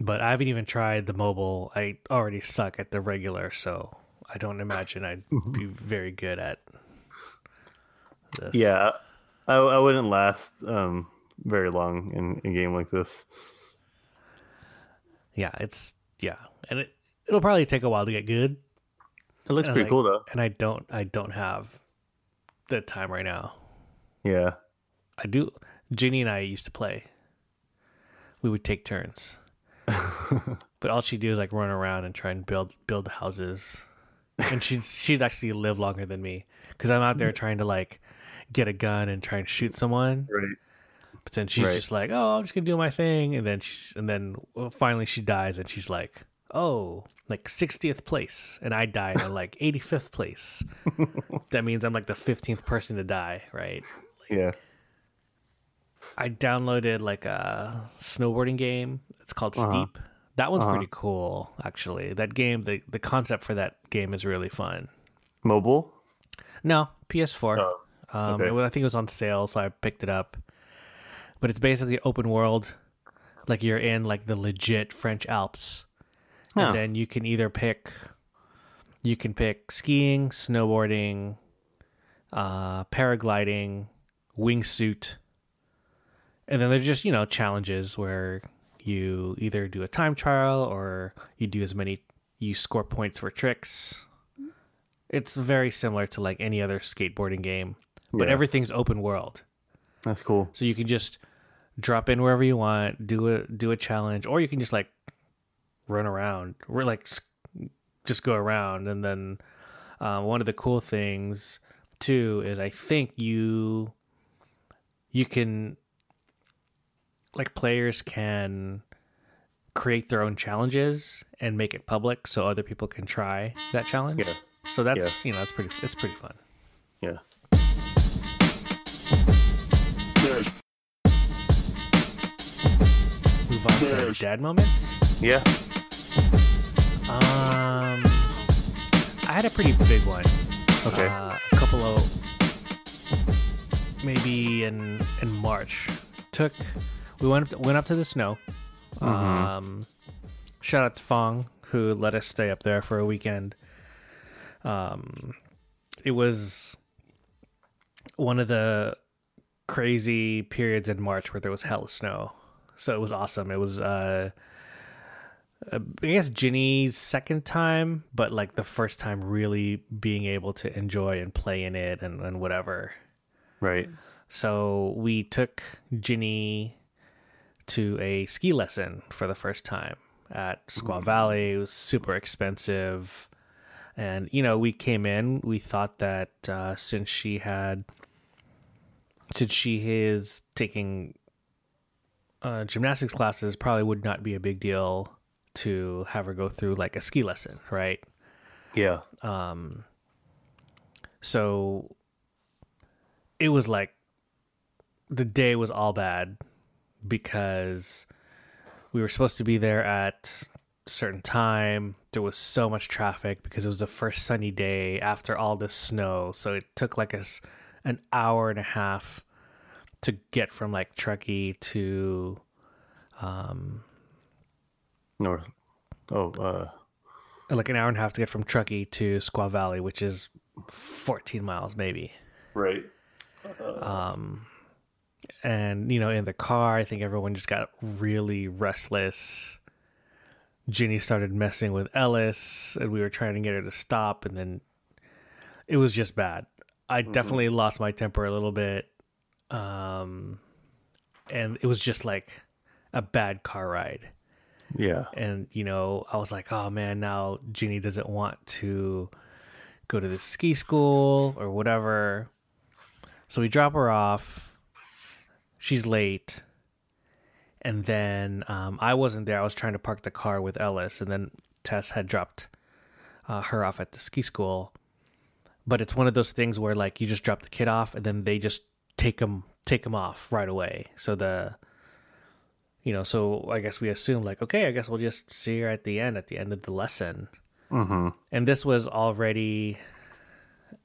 Speaker 2: But I haven't even tried the mobile. I already suck at the regular, so I don't imagine I'd be very good at this.
Speaker 1: Yeah. I, I wouldn't last um very long in a game like this.
Speaker 2: yeah, it's yeah, and it it'll probably take a while to get good.
Speaker 1: It looks pretty
Speaker 2: like,
Speaker 1: cool though.
Speaker 2: And I don't I don't have the time right now.
Speaker 1: Yeah.
Speaker 2: I do. Ginny and I used to play. We would take turns, but all she'd do is like run around and try and build build houses, and she'd she'd actually live longer than me because I'm out there trying to like get a gun and try and shoot someone.
Speaker 1: Right.
Speaker 2: But then she's
Speaker 1: Right.
Speaker 2: just like, "Oh, I'm just gonna do my thing," and then she, and then finally she dies, and she's like, "Oh, like 60th place," and I died at like 85th place. that means I'm like the 15th person to die, right?
Speaker 1: Yeah.
Speaker 2: I downloaded like a snowboarding game. It's called
Speaker 1: Uh-huh.
Speaker 2: Steep. That one's pretty cool, actually. That game, the the concept for that game is really fun.
Speaker 1: Mobile?
Speaker 2: No, PS4.
Speaker 1: Oh,
Speaker 2: Um,
Speaker 1: okay.
Speaker 2: it was- I think it was on sale, so I picked it up. But it's basically open world, like you're in like the legit French Alps,
Speaker 1: Huh.
Speaker 2: and then you can either pick, you can pick skiing, snowboarding, uh, paragliding, wingsuit, and then there's just you know challenges where you either do a time trial or you do as many, you score points for tricks. It's very similar to like any other skateboarding game, but
Speaker 1: Yeah.
Speaker 2: everything's open world.
Speaker 1: That's cool.
Speaker 2: So you can just drop in wherever you want, do a do a challenge, or you can just like run around, or like just go around. And then uh, one of the cool things too is I think you you can like players can create their own challenges and make it public so other people can try that challenge.
Speaker 1: Yeah.
Speaker 2: So that's you know that's pretty it's pretty fun.
Speaker 1: Yeah.
Speaker 2: Move on to dad moments.
Speaker 1: Yeah.
Speaker 2: Um, I had a pretty big one.
Speaker 1: Okay.
Speaker 2: Uh, a couple of maybe in in March. Took we went up to, went up to the snow. Um, shout out to Fong who let us stay up there for a weekend. Um, it was one of the crazy periods in March where there was hell of snow. So it was awesome. It was uh I guess Ginny's second time, but like the first time really being able to enjoy and play in it and, and whatever.
Speaker 1: Right.
Speaker 2: So we took Ginny to a ski lesson for the first time at Squaw Valley. It was super expensive. And, you know, we came in, we thought that uh, since she had, since she is taking uh, gymnastics classes, probably would not be a big deal to have her go through like a ski lesson, right?
Speaker 1: Yeah. Um.
Speaker 2: So it was like the day was all bad because we were supposed to be there at a certain time. There was so much traffic because it was the first sunny day after all this snow. So it took like us an hour and a half to get from like Truckee to um
Speaker 1: North. Oh, uh,
Speaker 2: like an hour and a half to get from Truckee to Squaw Valley, which is 14 miles maybe.
Speaker 1: right.
Speaker 2: Um and you know in the car i think everyone just got really restless ginny started messing with ellis and we were trying to get her to stop and then it was just bad i definitely lost my temper a little bit um and it was just like a bad car ride.
Speaker 1: Yeah.
Speaker 2: and you know i was like oh man now ginny doesn't want to go to the ski school or whatever. So we drop her off. She's late. And then um, i wasn't there. I was trying to park the car with ellis. And then tess had dropped uh, her off at the ski school but it's one of those things where like you just drop the kid off and then they just take them take them off right away. So the you know so i guess we assume like okay i guess we'll just see her at the end at the end of the lesson.
Speaker 1: Mm-hmm.
Speaker 2: and this was already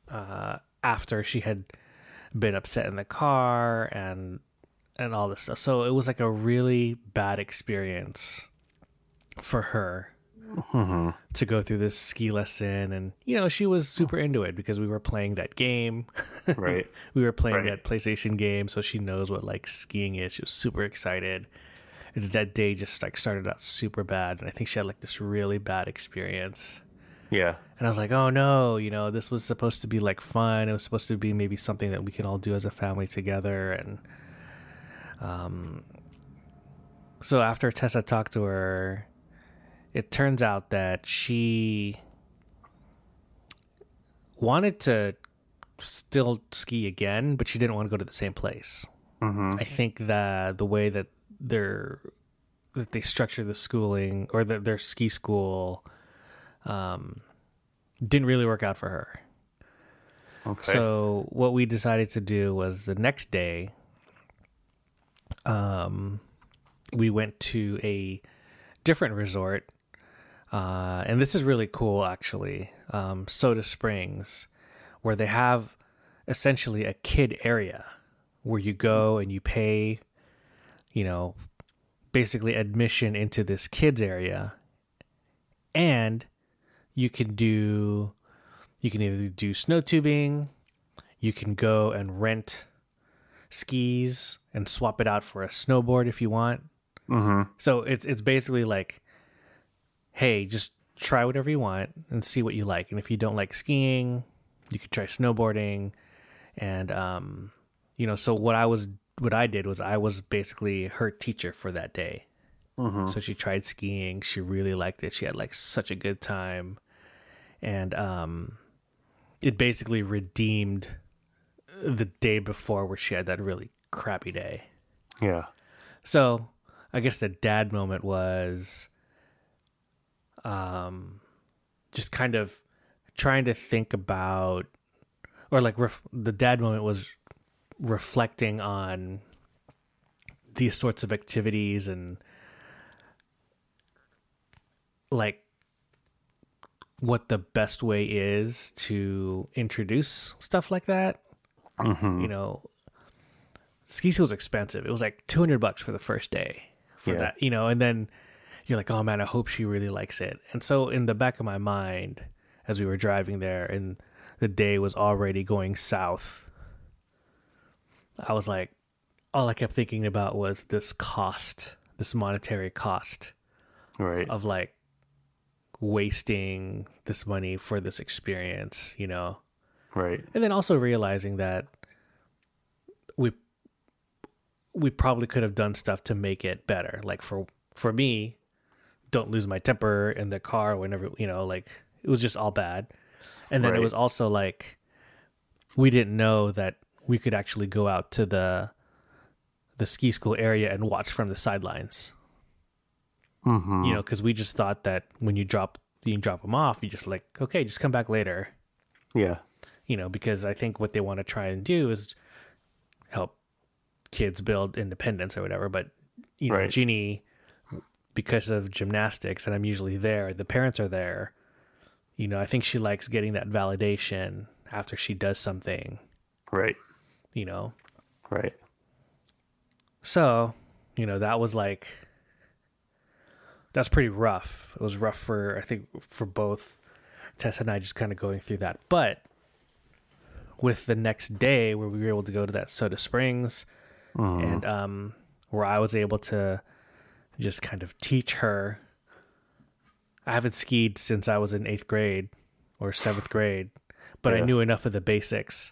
Speaker 2: uh, after she had been upset in the car and and all this stuff. So it was like a really bad experience for her
Speaker 1: Mm-hmm.
Speaker 2: to go through this ski lesson and you know she was super into it because we were playing that game
Speaker 1: Right.
Speaker 2: we were playing
Speaker 1: Right.
Speaker 2: that PlayStation game, so she knows what like skiing is. She was super excited. And that day just like started out super bad, and I think she had like this really bad experience.
Speaker 1: Yeah.
Speaker 2: And I was like, oh no, you know, this was supposed to be like fun. It was supposed to be maybe something that we can all do as a family together. And um, so after Tessa talked to her, it turns out that she wanted to still ski again, but she didn't want to go to the same place.
Speaker 1: Mm-hmm.
Speaker 2: I think that the way that they're that they structure the schooling or that their ski school um, didn't really work out for her.
Speaker 1: Okay.
Speaker 2: So what we decided to do was the next day, um, we went to a different resort, uh, and this is really cool actually, um, Soda Springs, where they have essentially a kid area where you go and you pay, you know, basically admission into this kids area, and you can do you can either do snow tubing, you can go and rent skis and swap it out for a snowboard if you want.
Speaker 1: mm-hmm.
Speaker 2: So it's it's basically like, hey, just try whatever you want and see what you like. And if you don't like skiing, you could try snowboarding. And um, you know, so what I was what I did was I was basically her teacher for that day.
Speaker 1: Mm-hmm.
Speaker 2: So she tried skiing. She really liked it. She had like such a good time. And um it basically redeemed the day before where she had that really crappy day.
Speaker 1: Yeah.
Speaker 2: So I guess the dad moment was um just kind of trying to think about or like ref- the dad moment was reflecting on these sorts of activities and like what the best way is to introduce stuff like that
Speaker 1: Mm-hmm.
Speaker 2: you know, ski school's expensive. It was like 200 bucks for the first day for
Speaker 1: Yeah.
Speaker 2: that, you know, and then you're like, oh man, I hope she really likes it. And so in the back of my mind, as we were driving there and the day was already going south, I was like, all I kept thinking about was this cost, this monetary cost
Speaker 1: Right.
Speaker 2: of like wasting this money for this experience, you know?
Speaker 1: Right.
Speaker 2: and then also realizing that we we probably could have done stuff to make it better. Like for for me, don't lose my temper in the car whenever you know, like it was just all bad. And then
Speaker 1: Right.
Speaker 2: it was also like we didn't know that we could actually go out to the the ski school area and watch from the sidelines.
Speaker 1: Mm-hmm.
Speaker 2: You know, because we just thought that when you drop you drop them off, you just like okay, just come back later.
Speaker 1: Yeah.
Speaker 2: You know, because I think what they want to try and do is help kids build independence or whatever. But you know,
Speaker 1: Right.
Speaker 2: Because of gymnastics, and I'm usually there, the parents are there. You know, I think she likes getting that validation after she does something.
Speaker 1: Right.
Speaker 2: You know,
Speaker 1: Right.
Speaker 2: So, you know, that was like that's pretty rough. It was rough for I think for both Tessa and I just kind of going through that. But with the next day where we were able to go to that Soda Springs and um where I was able to just kind of teach her I haven't skied since I was in 8th grade or 7th grade, but I knew enough of the basics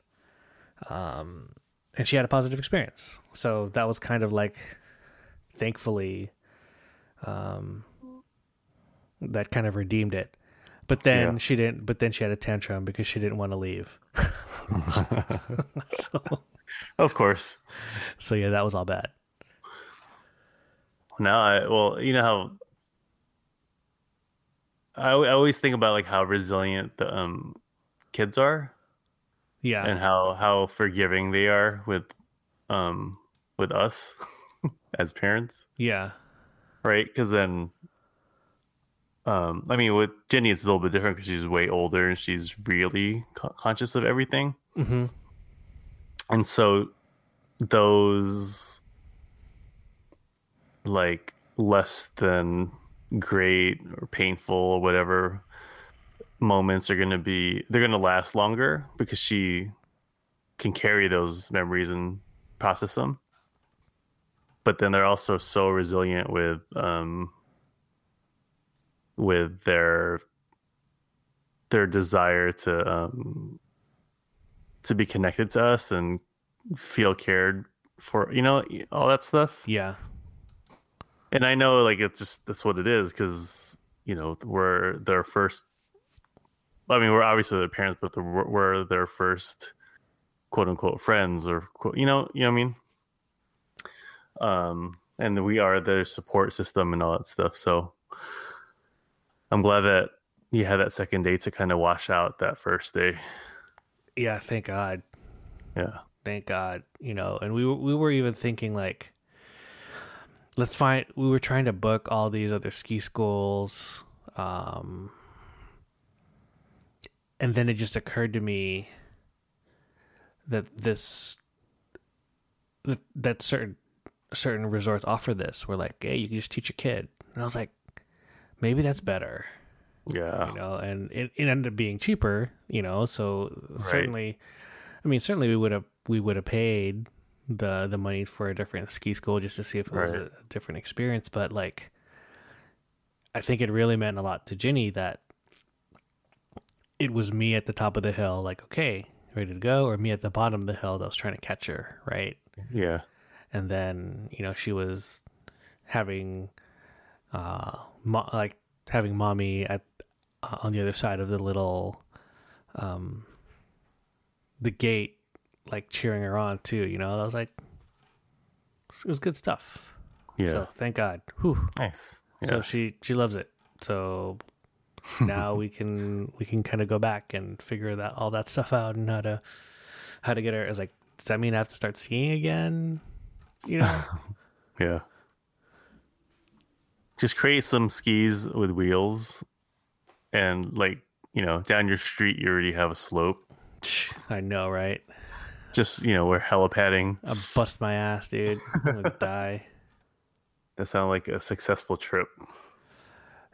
Speaker 2: um, and she had a positive experience. So that was kind of like, thankfully, um, that kind of redeemed it. But then
Speaker 1: Yeah.
Speaker 2: she didn't. But then she had a tantrum because she didn't want to leave. so,
Speaker 1: Of course.
Speaker 2: so yeah, that was all bad.
Speaker 1: Now, I well, you know how I, I always think about like how resilient the um kids are
Speaker 2: Yeah,
Speaker 1: and how how forgiving they are with um with us as parents,
Speaker 2: yeah,
Speaker 1: right? Because then, um, I mean, with Jenny, it's a little bit different because she's way older and she's really co- conscious of everything,
Speaker 2: hmm
Speaker 1: and so those like less than great or painful or whatever moments are going to be they're going to last longer because she can carry those memories and process them but then they're also so resilient with um with their their desire to um to be connected to us and feel cared for you know all that stuff?
Speaker 2: Yeah,
Speaker 1: and I know like it's just that's what it is because you know we're their first. I mean, we're obviously their parents, but the, we're their first quote unquote friends or quote, you know, you know what I mean. Um, and we are their support system and all that stuff. So I'm glad that you had that second day to kind of wash out that first day.
Speaker 2: yeah. Thank God.
Speaker 1: Yeah,
Speaker 2: Thank God. You know, and we we were even thinking like, let's find. We were trying to book all these other ski schools. Um, and then it just occurred to me that this that, that certain certain resorts offer this. We're like, hey, you can just teach a kid, and I was like, maybe that's better,
Speaker 1: yeah,
Speaker 2: you know. And it, it ended up being cheaper, you know. So certainly, I mean, certainly we would have we would have paid the the money for a different ski school just to see if it was
Speaker 1: Right.
Speaker 2: a different experience. But like, I think it really meant a lot to Ginny that it was me at the top of the hill, like, okay, ready to go, or me at the bottom of the hill that was trying to catch her, right?
Speaker 1: yeah,
Speaker 2: And then you know she was having, uh, mo- like having mommy at uh, on the other side of the little, um, the gate, like cheering her on too. You know, I was like, it was good stuff.
Speaker 1: yeah.
Speaker 2: So thank God. Whew.
Speaker 1: nice.
Speaker 2: So she she loves it. So now we can we can kind of go back and figure that all that stuff out and how to how to get her. It's like does that mean I have to start skiing again? You know?
Speaker 1: Yeah. Just create some skis with wheels and like, you know, down your street you already have a slope.
Speaker 2: I know, right?
Speaker 1: Just, you know, we're helipadding.
Speaker 2: I bust my ass, dude. I'm gonna die.
Speaker 1: That sounded like a successful trip.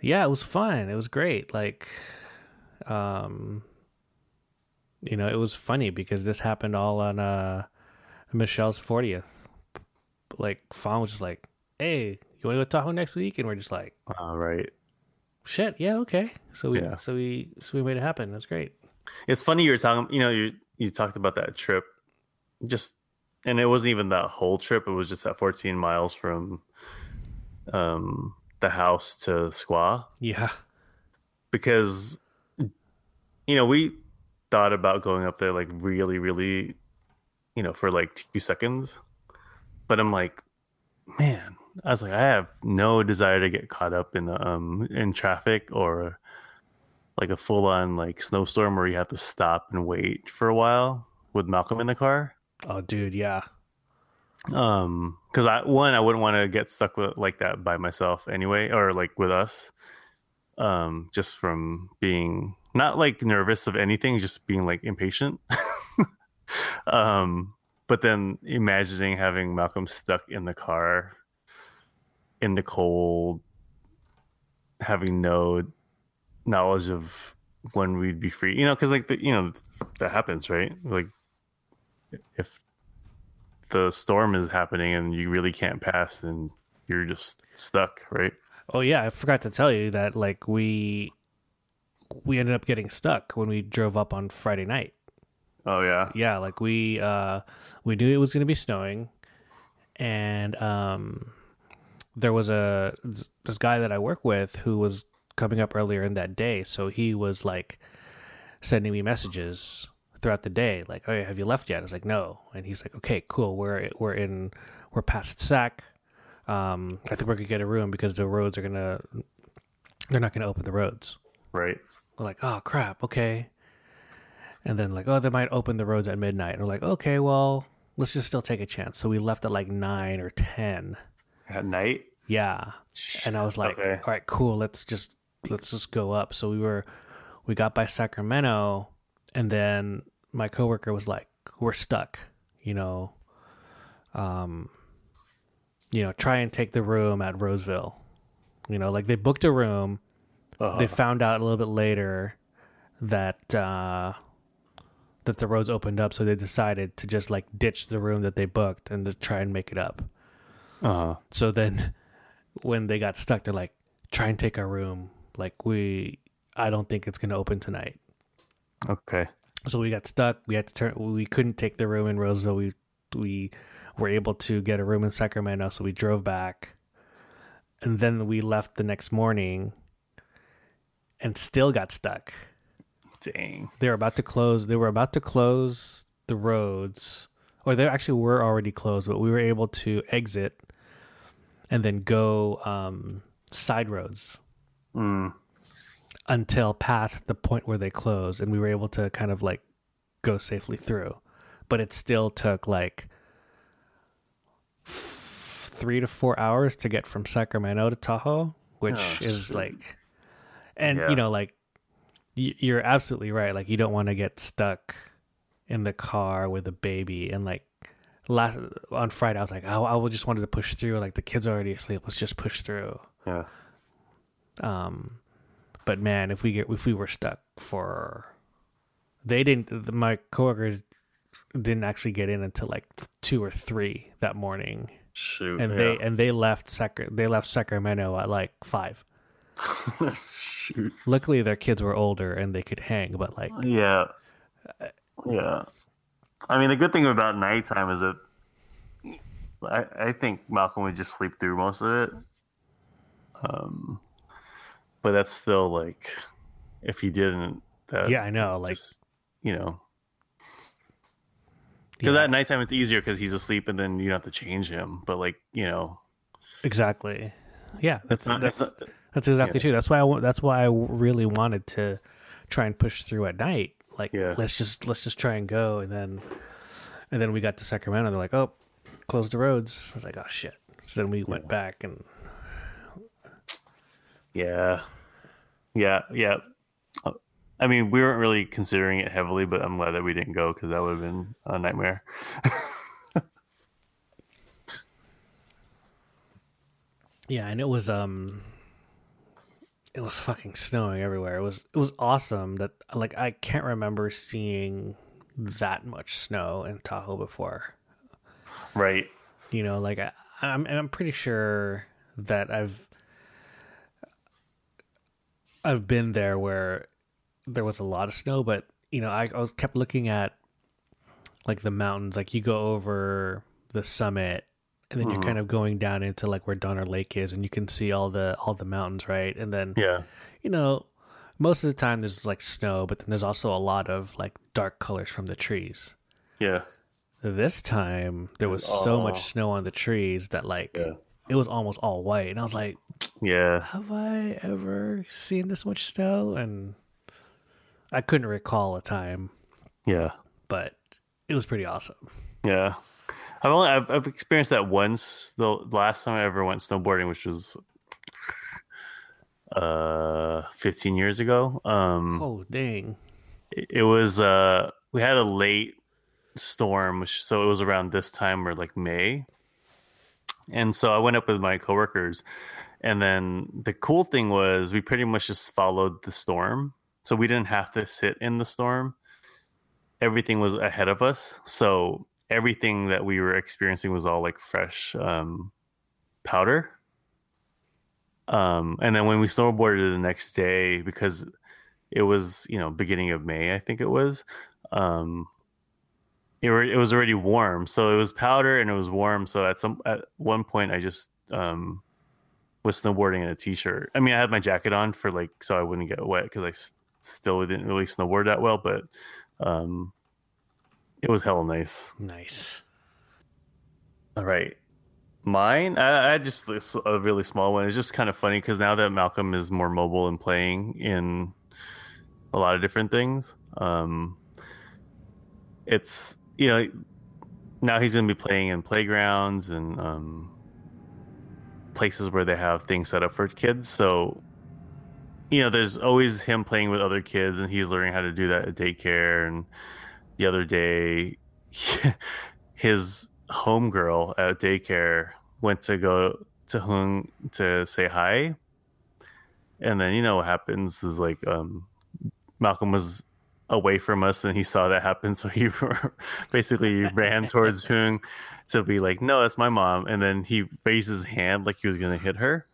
Speaker 2: Yeah, it was fun. It was great. Like, um, you know, it was funny because this happened all on uh Michelle's 40th. Like, Fawn was just like, "Hey, you want to go to Tahoe next week?" And we're just like,
Speaker 1: All right.
Speaker 2: "Shit, yeah, okay." So we,
Speaker 1: Yeah.
Speaker 2: so we, so we made it happen. That's great.
Speaker 1: It's funny you were talking, you know, you you talked about that trip. Just and it wasn't even that whole trip. It was just that 14 miles from um the house to Squaw
Speaker 2: Yeah.
Speaker 1: because you know we thought about going up there like really really you know for like two seconds but i'm like man i was like i have no desire to get caught up in um in traffic or like a full on like snowstorm where you have to stop and wait for a while with malcolm in the car
Speaker 2: Oh, dude. Yeah.
Speaker 1: um because i one i wouldn't want to get stuck with like that by myself anyway or like with us um just from being not like nervous of anything just being like impatient um but then imagining having malcolm stuck in the car in the cold having no knowledge of when we'd be free you know because like the you know that happens right like if the storm is happening and you really can't pass then you're just stuck right
Speaker 2: Oh yeah, I forgot to tell you that like we we ended up getting stuck when we drove up on Friday night.
Speaker 1: oh yeah
Speaker 2: Yeah, like we uh we knew it was going to be snowing and um there was a this guy that I work with who was coming up earlier in that day, so he was like sending me messages throughout the day like, "Oh, have you left yet?" I was like, "No." And he's like, "Okay, cool. We're we're in we're past Sac. Um I think we're to get a room because the roads are going to they're not going to open the roads."
Speaker 1: right
Speaker 2: We're like, oh crap, okay. And then like, oh, they might open the roads at midnight. And we're like, okay, well, let's just still take a chance. So we left at like nine or ten.
Speaker 1: at night
Speaker 2: Yeah. And I was like,
Speaker 1: Okay.
Speaker 2: all right, cool. Let's just let's just go up. So we were we got by Sacramento, and then my coworker was like, we're stuck. You know, um, you know, try and take the room at Roseville. You know, like they booked a room
Speaker 1: uh,
Speaker 2: they found out a little bit later that uh, that the roads opened up, so they decided to just like ditch the room that they booked and to try and make it up.
Speaker 1: uh
Speaker 2: So then, when they got stuck, they're like, "Try and take our room. Like we, I don't think it's gonna open tonight."
Speaker 1: Okay
Speaker 2: So we got stuck. We had to turn. We couldn't take the room in Roseville. We we were able to get a room in Sacramento, so we drove back, and then we left the next morning, and still got stuck.
Speaker 1: dang
Speaker 2: They were about to close. They were about to close the roads, or they actually were already closed, but we were able to exit and then go um, side roads
Speaker 1: mm.
Speaker 2: Until past the point where they closed and we were able to kind of like go safely through. But it still took like f- three to four hours to get from sacramento to tahoe which
Speaker 1: Oh,
Speaker 2: is
Speaker 1: shoot.
Speaker 2: like and
Speaker 1: Yeah.
Speaker 2: you know like y- you're absolutely right. Like you don't want to get stuck in the car with a baby and like last on friday i was like oh, i just wanted to push through like the kids are already asleep. Let's just push through.
Speaker 1: Yeah.
Speaker 2: Um, but man, if we get if we were stuck for, they didn't. My coworkers didn't actually get in until like two or three that morning,
Speaker 1: shoot
Speaker 2: and
Speaker 1: yeah.
Speaker 2: they and they left Sacra- they left Sacramento at like five.
Speaker 1: shoot
Speaker 2: Luckily, their kids were older and they could hang. But like,
Speaker 1: yeah yeah i mean the good thing about nighttime is that i i think malcolm would just sleep through most of it um but that's still like if he didn't that
Speaker 2: yeah, I know. Like,
Speaker 1: just, you know because
Speaker 2: yeah,
Speaker 1: at nighttime it's easier because he's asleep and then you don't have to change him but like you know
Speaker 2: exactly. Yeah, that's
Speaker 1: not,
Speaker 2: that's
Speaker 1: it's not
Speaker 2: that's exactly true. That's why I that's why I really wanted to try and push through at night. Like,
Speaker 1: Yeah.
Speaker 2: let's just let's just try and go, and then and then we got to Sacramento. They're like, oh, close the roads. I was like, oh shit. So then we went back and
Speaker 1: Yeah. Yeah. Yeah. I mean, we weren't really considering it heavily, but I'm glad that we didn't go because that would have been a nightmare.
Speaker 2: yeah, and it was um, it was fucking snowing everywhere. It was it was awesome that like I can't remember seeing that much snow in Tahoe before.
Speaker 1: Right.
Speaker 2: you know like I, I'm, I'm pretty sure that i've i've been there where there was a lot of snow but you know i, I was kept looking at like the mountains. Like you go over the summit, and then you're
Speaker 1: Mhm.
Speaker 2: kind of going down into like where Donner Lake is, and you can see all the all the mountains, right? And then
Speaker 1: Yeah.
Speaker 2: you know, most of the time there's like snow, but then there's also a lot of like dark colors from the trees.
Speaker 1: Yeah.
Speaker 2: This time there was so
Speaker 1: Oh.
Speaker 2: much snow on the trees that like
Speaker 1: Yeah.
Speaker 2: it was almost all white, and I was like,
Speaker 1: Yeah.
Speaker 2: have I ever seen this much snow? And I couldn't recall a time,
Speaker 1: Yeah.
Speaker 2: but it was pretty awesome.
Speaker 1: Yeah. I've only I've, I've experienced that once. The last time I ever went snowboarding, which was uh 15 years ago. Um
Speaker 2: Oh dang!
Speaker 1: it, it was uh we had a late storm, which so it was around this time or like May. And so I went up with my coworkers and then the cool thing was we pretty much just followed the storm. So we didn't have to sit in the storm. Everything was ahead of us. So everything that we were experiencing was all like fresh um, powder. Um, and then when we snowboarded the next day, because it was you know beginning of May, I think it was. Um, it, were, it was already warm, so it was powder and it was warm. So at some at one point, I just um, was snowboarding in a t-shirt. I mean, I had my jacket on for like so I wouldn't get wet because I s- still didn't really snowboard that well, but um, it was hella nice.
Speaker 2: Nice.
Speaker 1: All right. Mine, I, I just a really small one. It's just kind of funny because now that Malcolm is more mobile and playing in a lot of different things, um, it's you know now he's going to be playing in playgrounds and um, places where they have things set up for kids. So you know, there's always him playing with other kids, and he's learning how to do that at daycare. And the other day, his homegirl at daycare went to go to Hung to say hi. And then you know what happens is like um Malcolm was away from us and he saw that happen so he basically ran towards Hung to be like no that's my mom and then he raised his hand like he was going to hit her.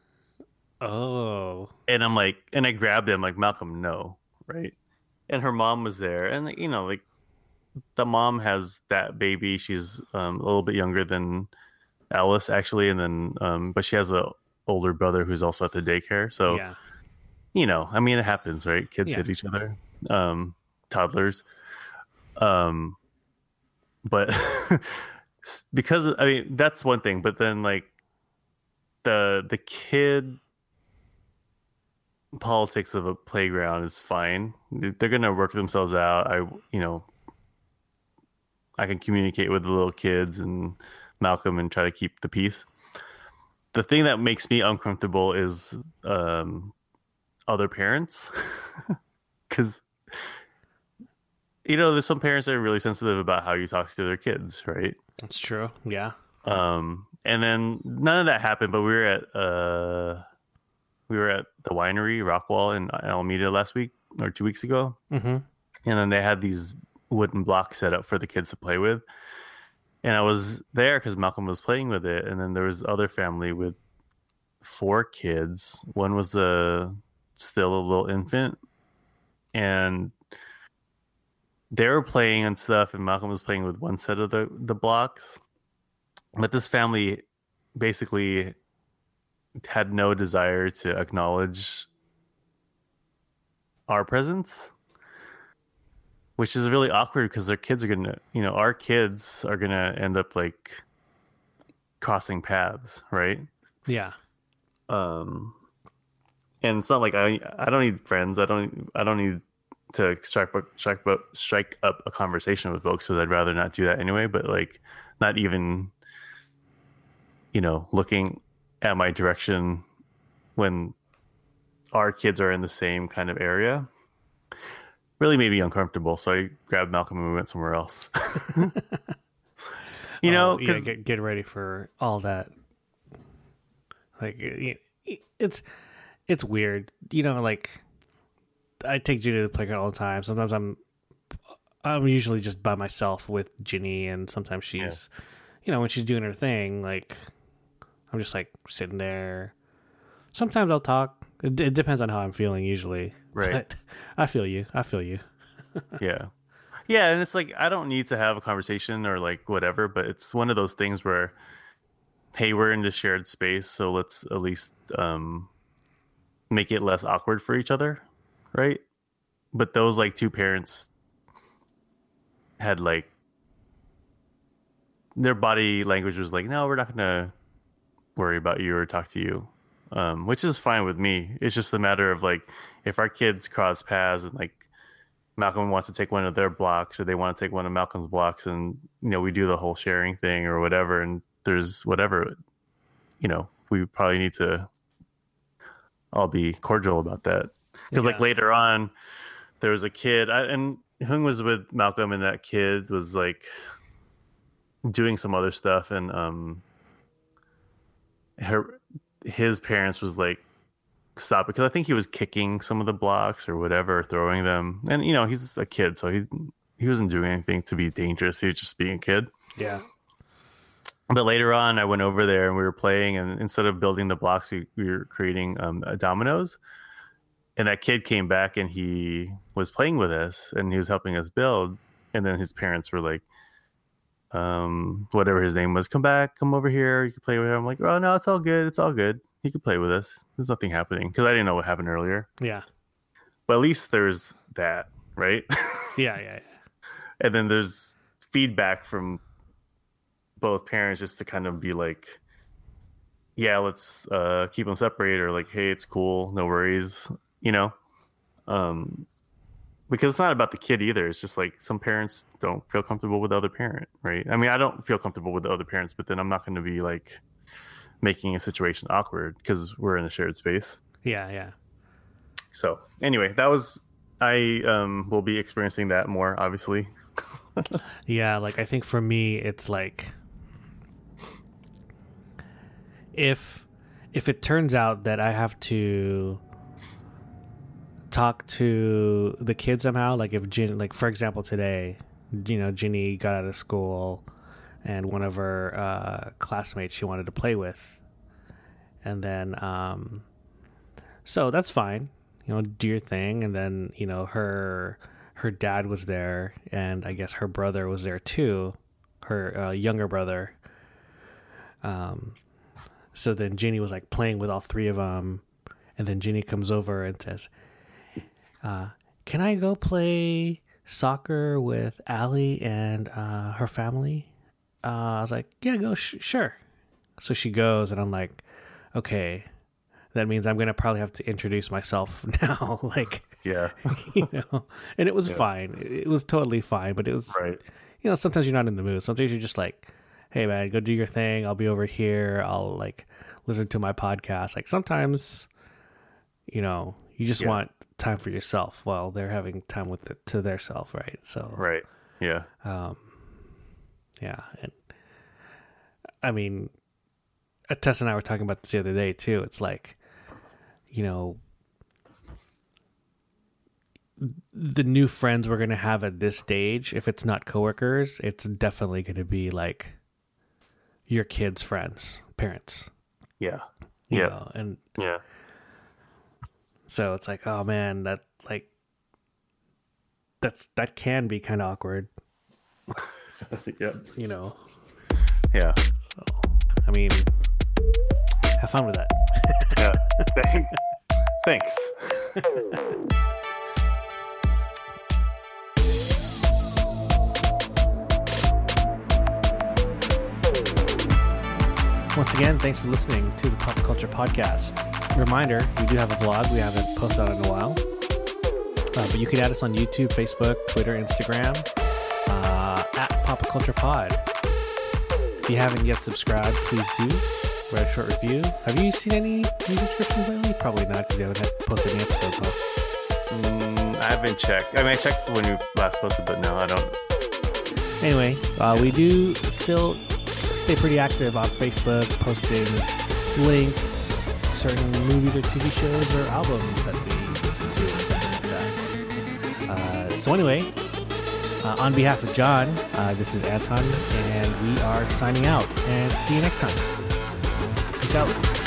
Speaker 2: Oh,
Speaker 1: and I'm like and I grabbed him like Malcolm no right? And her mom was there and you know like the mom has that baby. She's um, a little bit younger than Alice actually and then um, but she has a older brother who's also at the daycare so
Speaker 2: yeah.
Speaker 1: you know i mean it happens right? Kids
Speaker 2: Yeah.
Speaker 1: hit each other. Um toddlers. Um but because i mean that's one thing but then like the the kid politics of a playground is fine. They're gonna work themselves out. I you know i can communicate with the little kids and malcolm and try to keep the peace. The thing that makes me uncomfortable is um other parents. Because you know there's some parents that are really sensitive about how you talk to their kids right
Speaker 2: That's true. Yeah.
Speaker 1: um and then none of that happened but we were at uh we were at the winery rockwall in alameda last week or two weeks ago
Speaker 2: Mm-hmm.
Speaker 1: and then they had these wooden blocks set up for the kids to play with and i was there because malcolm was playing with it and then there was other family with four kids one was a still a little infant and they were playing and stuff and malcolm was playing with one set of the the blocks. But this family basically had no desire to acknowledge our presence which is really awkward because their kids are gonna you know our kids are gonna end up like crossing paths right?
Speaker 2: Yeah.
Speaker 1: um and it's not like i i don't need friends. I don't i don't need to strike up strike up strike up a conversation with folks so i'd rather not do that anyway but like not even you know looking at my direction when our kids are in the same kind of area really made me uncomfortable so i grabbed malcolm and we went somewhere else you oh, know
Speaker 2: Oh, yeah. Get get ready for all that. Like it- it- it's it's weird. You know, like I take Ginny to the playground all the time. Sometimes I'm I'm usually just by myself with Ginny, and sometimes she's, you know, when she's doing her thing, like I'm just like sitting there. Sometimes I'll talk. It, it depends on how I'm feeling. Usually,
Speaker 1: Right.
Speaker 2: But I feel you. I feel you.
Speaker 1: yeah Yeah, and it's like I don't need to have a conversation or like whatever, but it's one of those things where hey, we're in the shared space, so let's at least um make it less awkward for each other, right? But those like two parents had like their body language was like, no, we're not gonna worry about you or talk to you, um, which is fine with me. It's just a matter of like if our kids cross paths and like Malcolm wants to take one of their blocks or they want to take one of Malcolm's blocks and you know we do the whole sharing thing or whatever and there's whatever you know we probably need to all be cordial about that because like later on there was a kid I, and Hung was with Malcolm and that kid was like doing some other stuff and um her his parents was like stop because I think he was kicking some of the blocks or whatever, throwing them. And you know, he's a kid, so he he wasn't doing anything to be dangerous. He was just being a kid.
Speaker 2: Yeah.
Speaker 1: But later on, I went over there and we were playing, and instead of building the blocks, we, we were creating um, dominoes. And that kid came back and he was playing with us and he was helping us build. And then his parents were like, um, whatever his name was, come back, come over here. You can play with him. I'm like, oh, no, it's all good. It's all good. He could play with us. There's nothing happening because I didn't know what happened earlier.
Speaker 2: Yeah.
Speaker 1: But at least there's that, right?
Speaker 2: Yeah. Yeah. yeah.
Speaker 1: and then there's feedback from both parents just to kind of be like yeah let's uh keep them separated or like hey it's cool no worries you know um because it's not about the kid either it's just like some parents don't feel comfortable with the other parent right i mean i don't feel comfortable with the other parents but then i'm not going to be like making a situation awkward because we're in a shared space
Speaker 2: Yeah. Yeah.
Speaker 1: so anyway that was i um will be experiencing that more obviously
Speaker 2: Yeah, like I think for me it's like if if it turns out that I have to talk to the kid somehow, like if Gin like for example today, you know, Ginny got out of school and one of her uh, classmates she wanted to play with. And then um so that's fine. You know, do your thing and then, you know, her her dad was there and I guess her brother was there too, her uh, younger brother. Um so then Ginny was like playing with all three of them and then Ginny comes over and says, uh, "Can I go play soccer with Allie and uh, her family?" Uh, I was like, "Yeah, go, sh- sure." So she goes, and I'm like, "Okay, that means I'm gonna probably have to introduce myself now." like,
Speaker 1: yeah
Speaker 2: you know, and it was
Speaker 1: Yeah.
Speaker 2: fine. It was totally fine, but it was,
Speaker 1: right
Speaker 2: you know, sometimes you're not in the mood. Sometimes you're just like, "Hey, man, go do your thing. I'll be over here. I'll like listen to my podcast." Like sometimes, you know, you just
Speaker 1: Yeah.
Speaker 2: want time for yourself while they're having time with it to their self, right? So,
Speaker 1: right yeah
Speaker 2: um, yeah, and I mean, uh, Tess and I were talking about this the other day too. It's like, you know, the new friends we're gonna have at this stage, if it's not coworkers, it's definitely gonna be like your kids' friends, parents.
Speaker 1: yeah
Speaker 2: You
Speaker 1: Yeah.
Speaker 2: know? and
Speaker 1: yeah
Speaker 2: so it's like, oh man, that like that's that can be kind of awkward,
Speaker 1: yeah
Speaker 2: you know.
Speaker 1: yeah
Speaker 2: So, I mean, have fun with that.
Speaker 1: yeah Thank- thanks
Speaker 2: Once again, thanks for listening to the Papa Culture Podcast. Reminder, we do have a vlog we haven't posted on in a while. Uh, but you can add us on YouTube, Facebook, Twitter, Instagram, uh, at Papa Culture Pod. If you haven't yet subscribed, please do. Write a short review. Have you seen any new subscriptions lately? Probably not, because we haven't posted any episodes. Huh?
Speaker 1: Mm, I haven't checked. I mean, I checked when we last posted, but no, I don't.
Speaker 2: Anyway, uh, we do still stay pretty active on Facebook, posting links, certain movies or TV shows or albums that we listen to or something like that. Uh, so anyway, uh, on behalf of John, uh, this is Anton, and we are signing out. And see you next time. Peace out.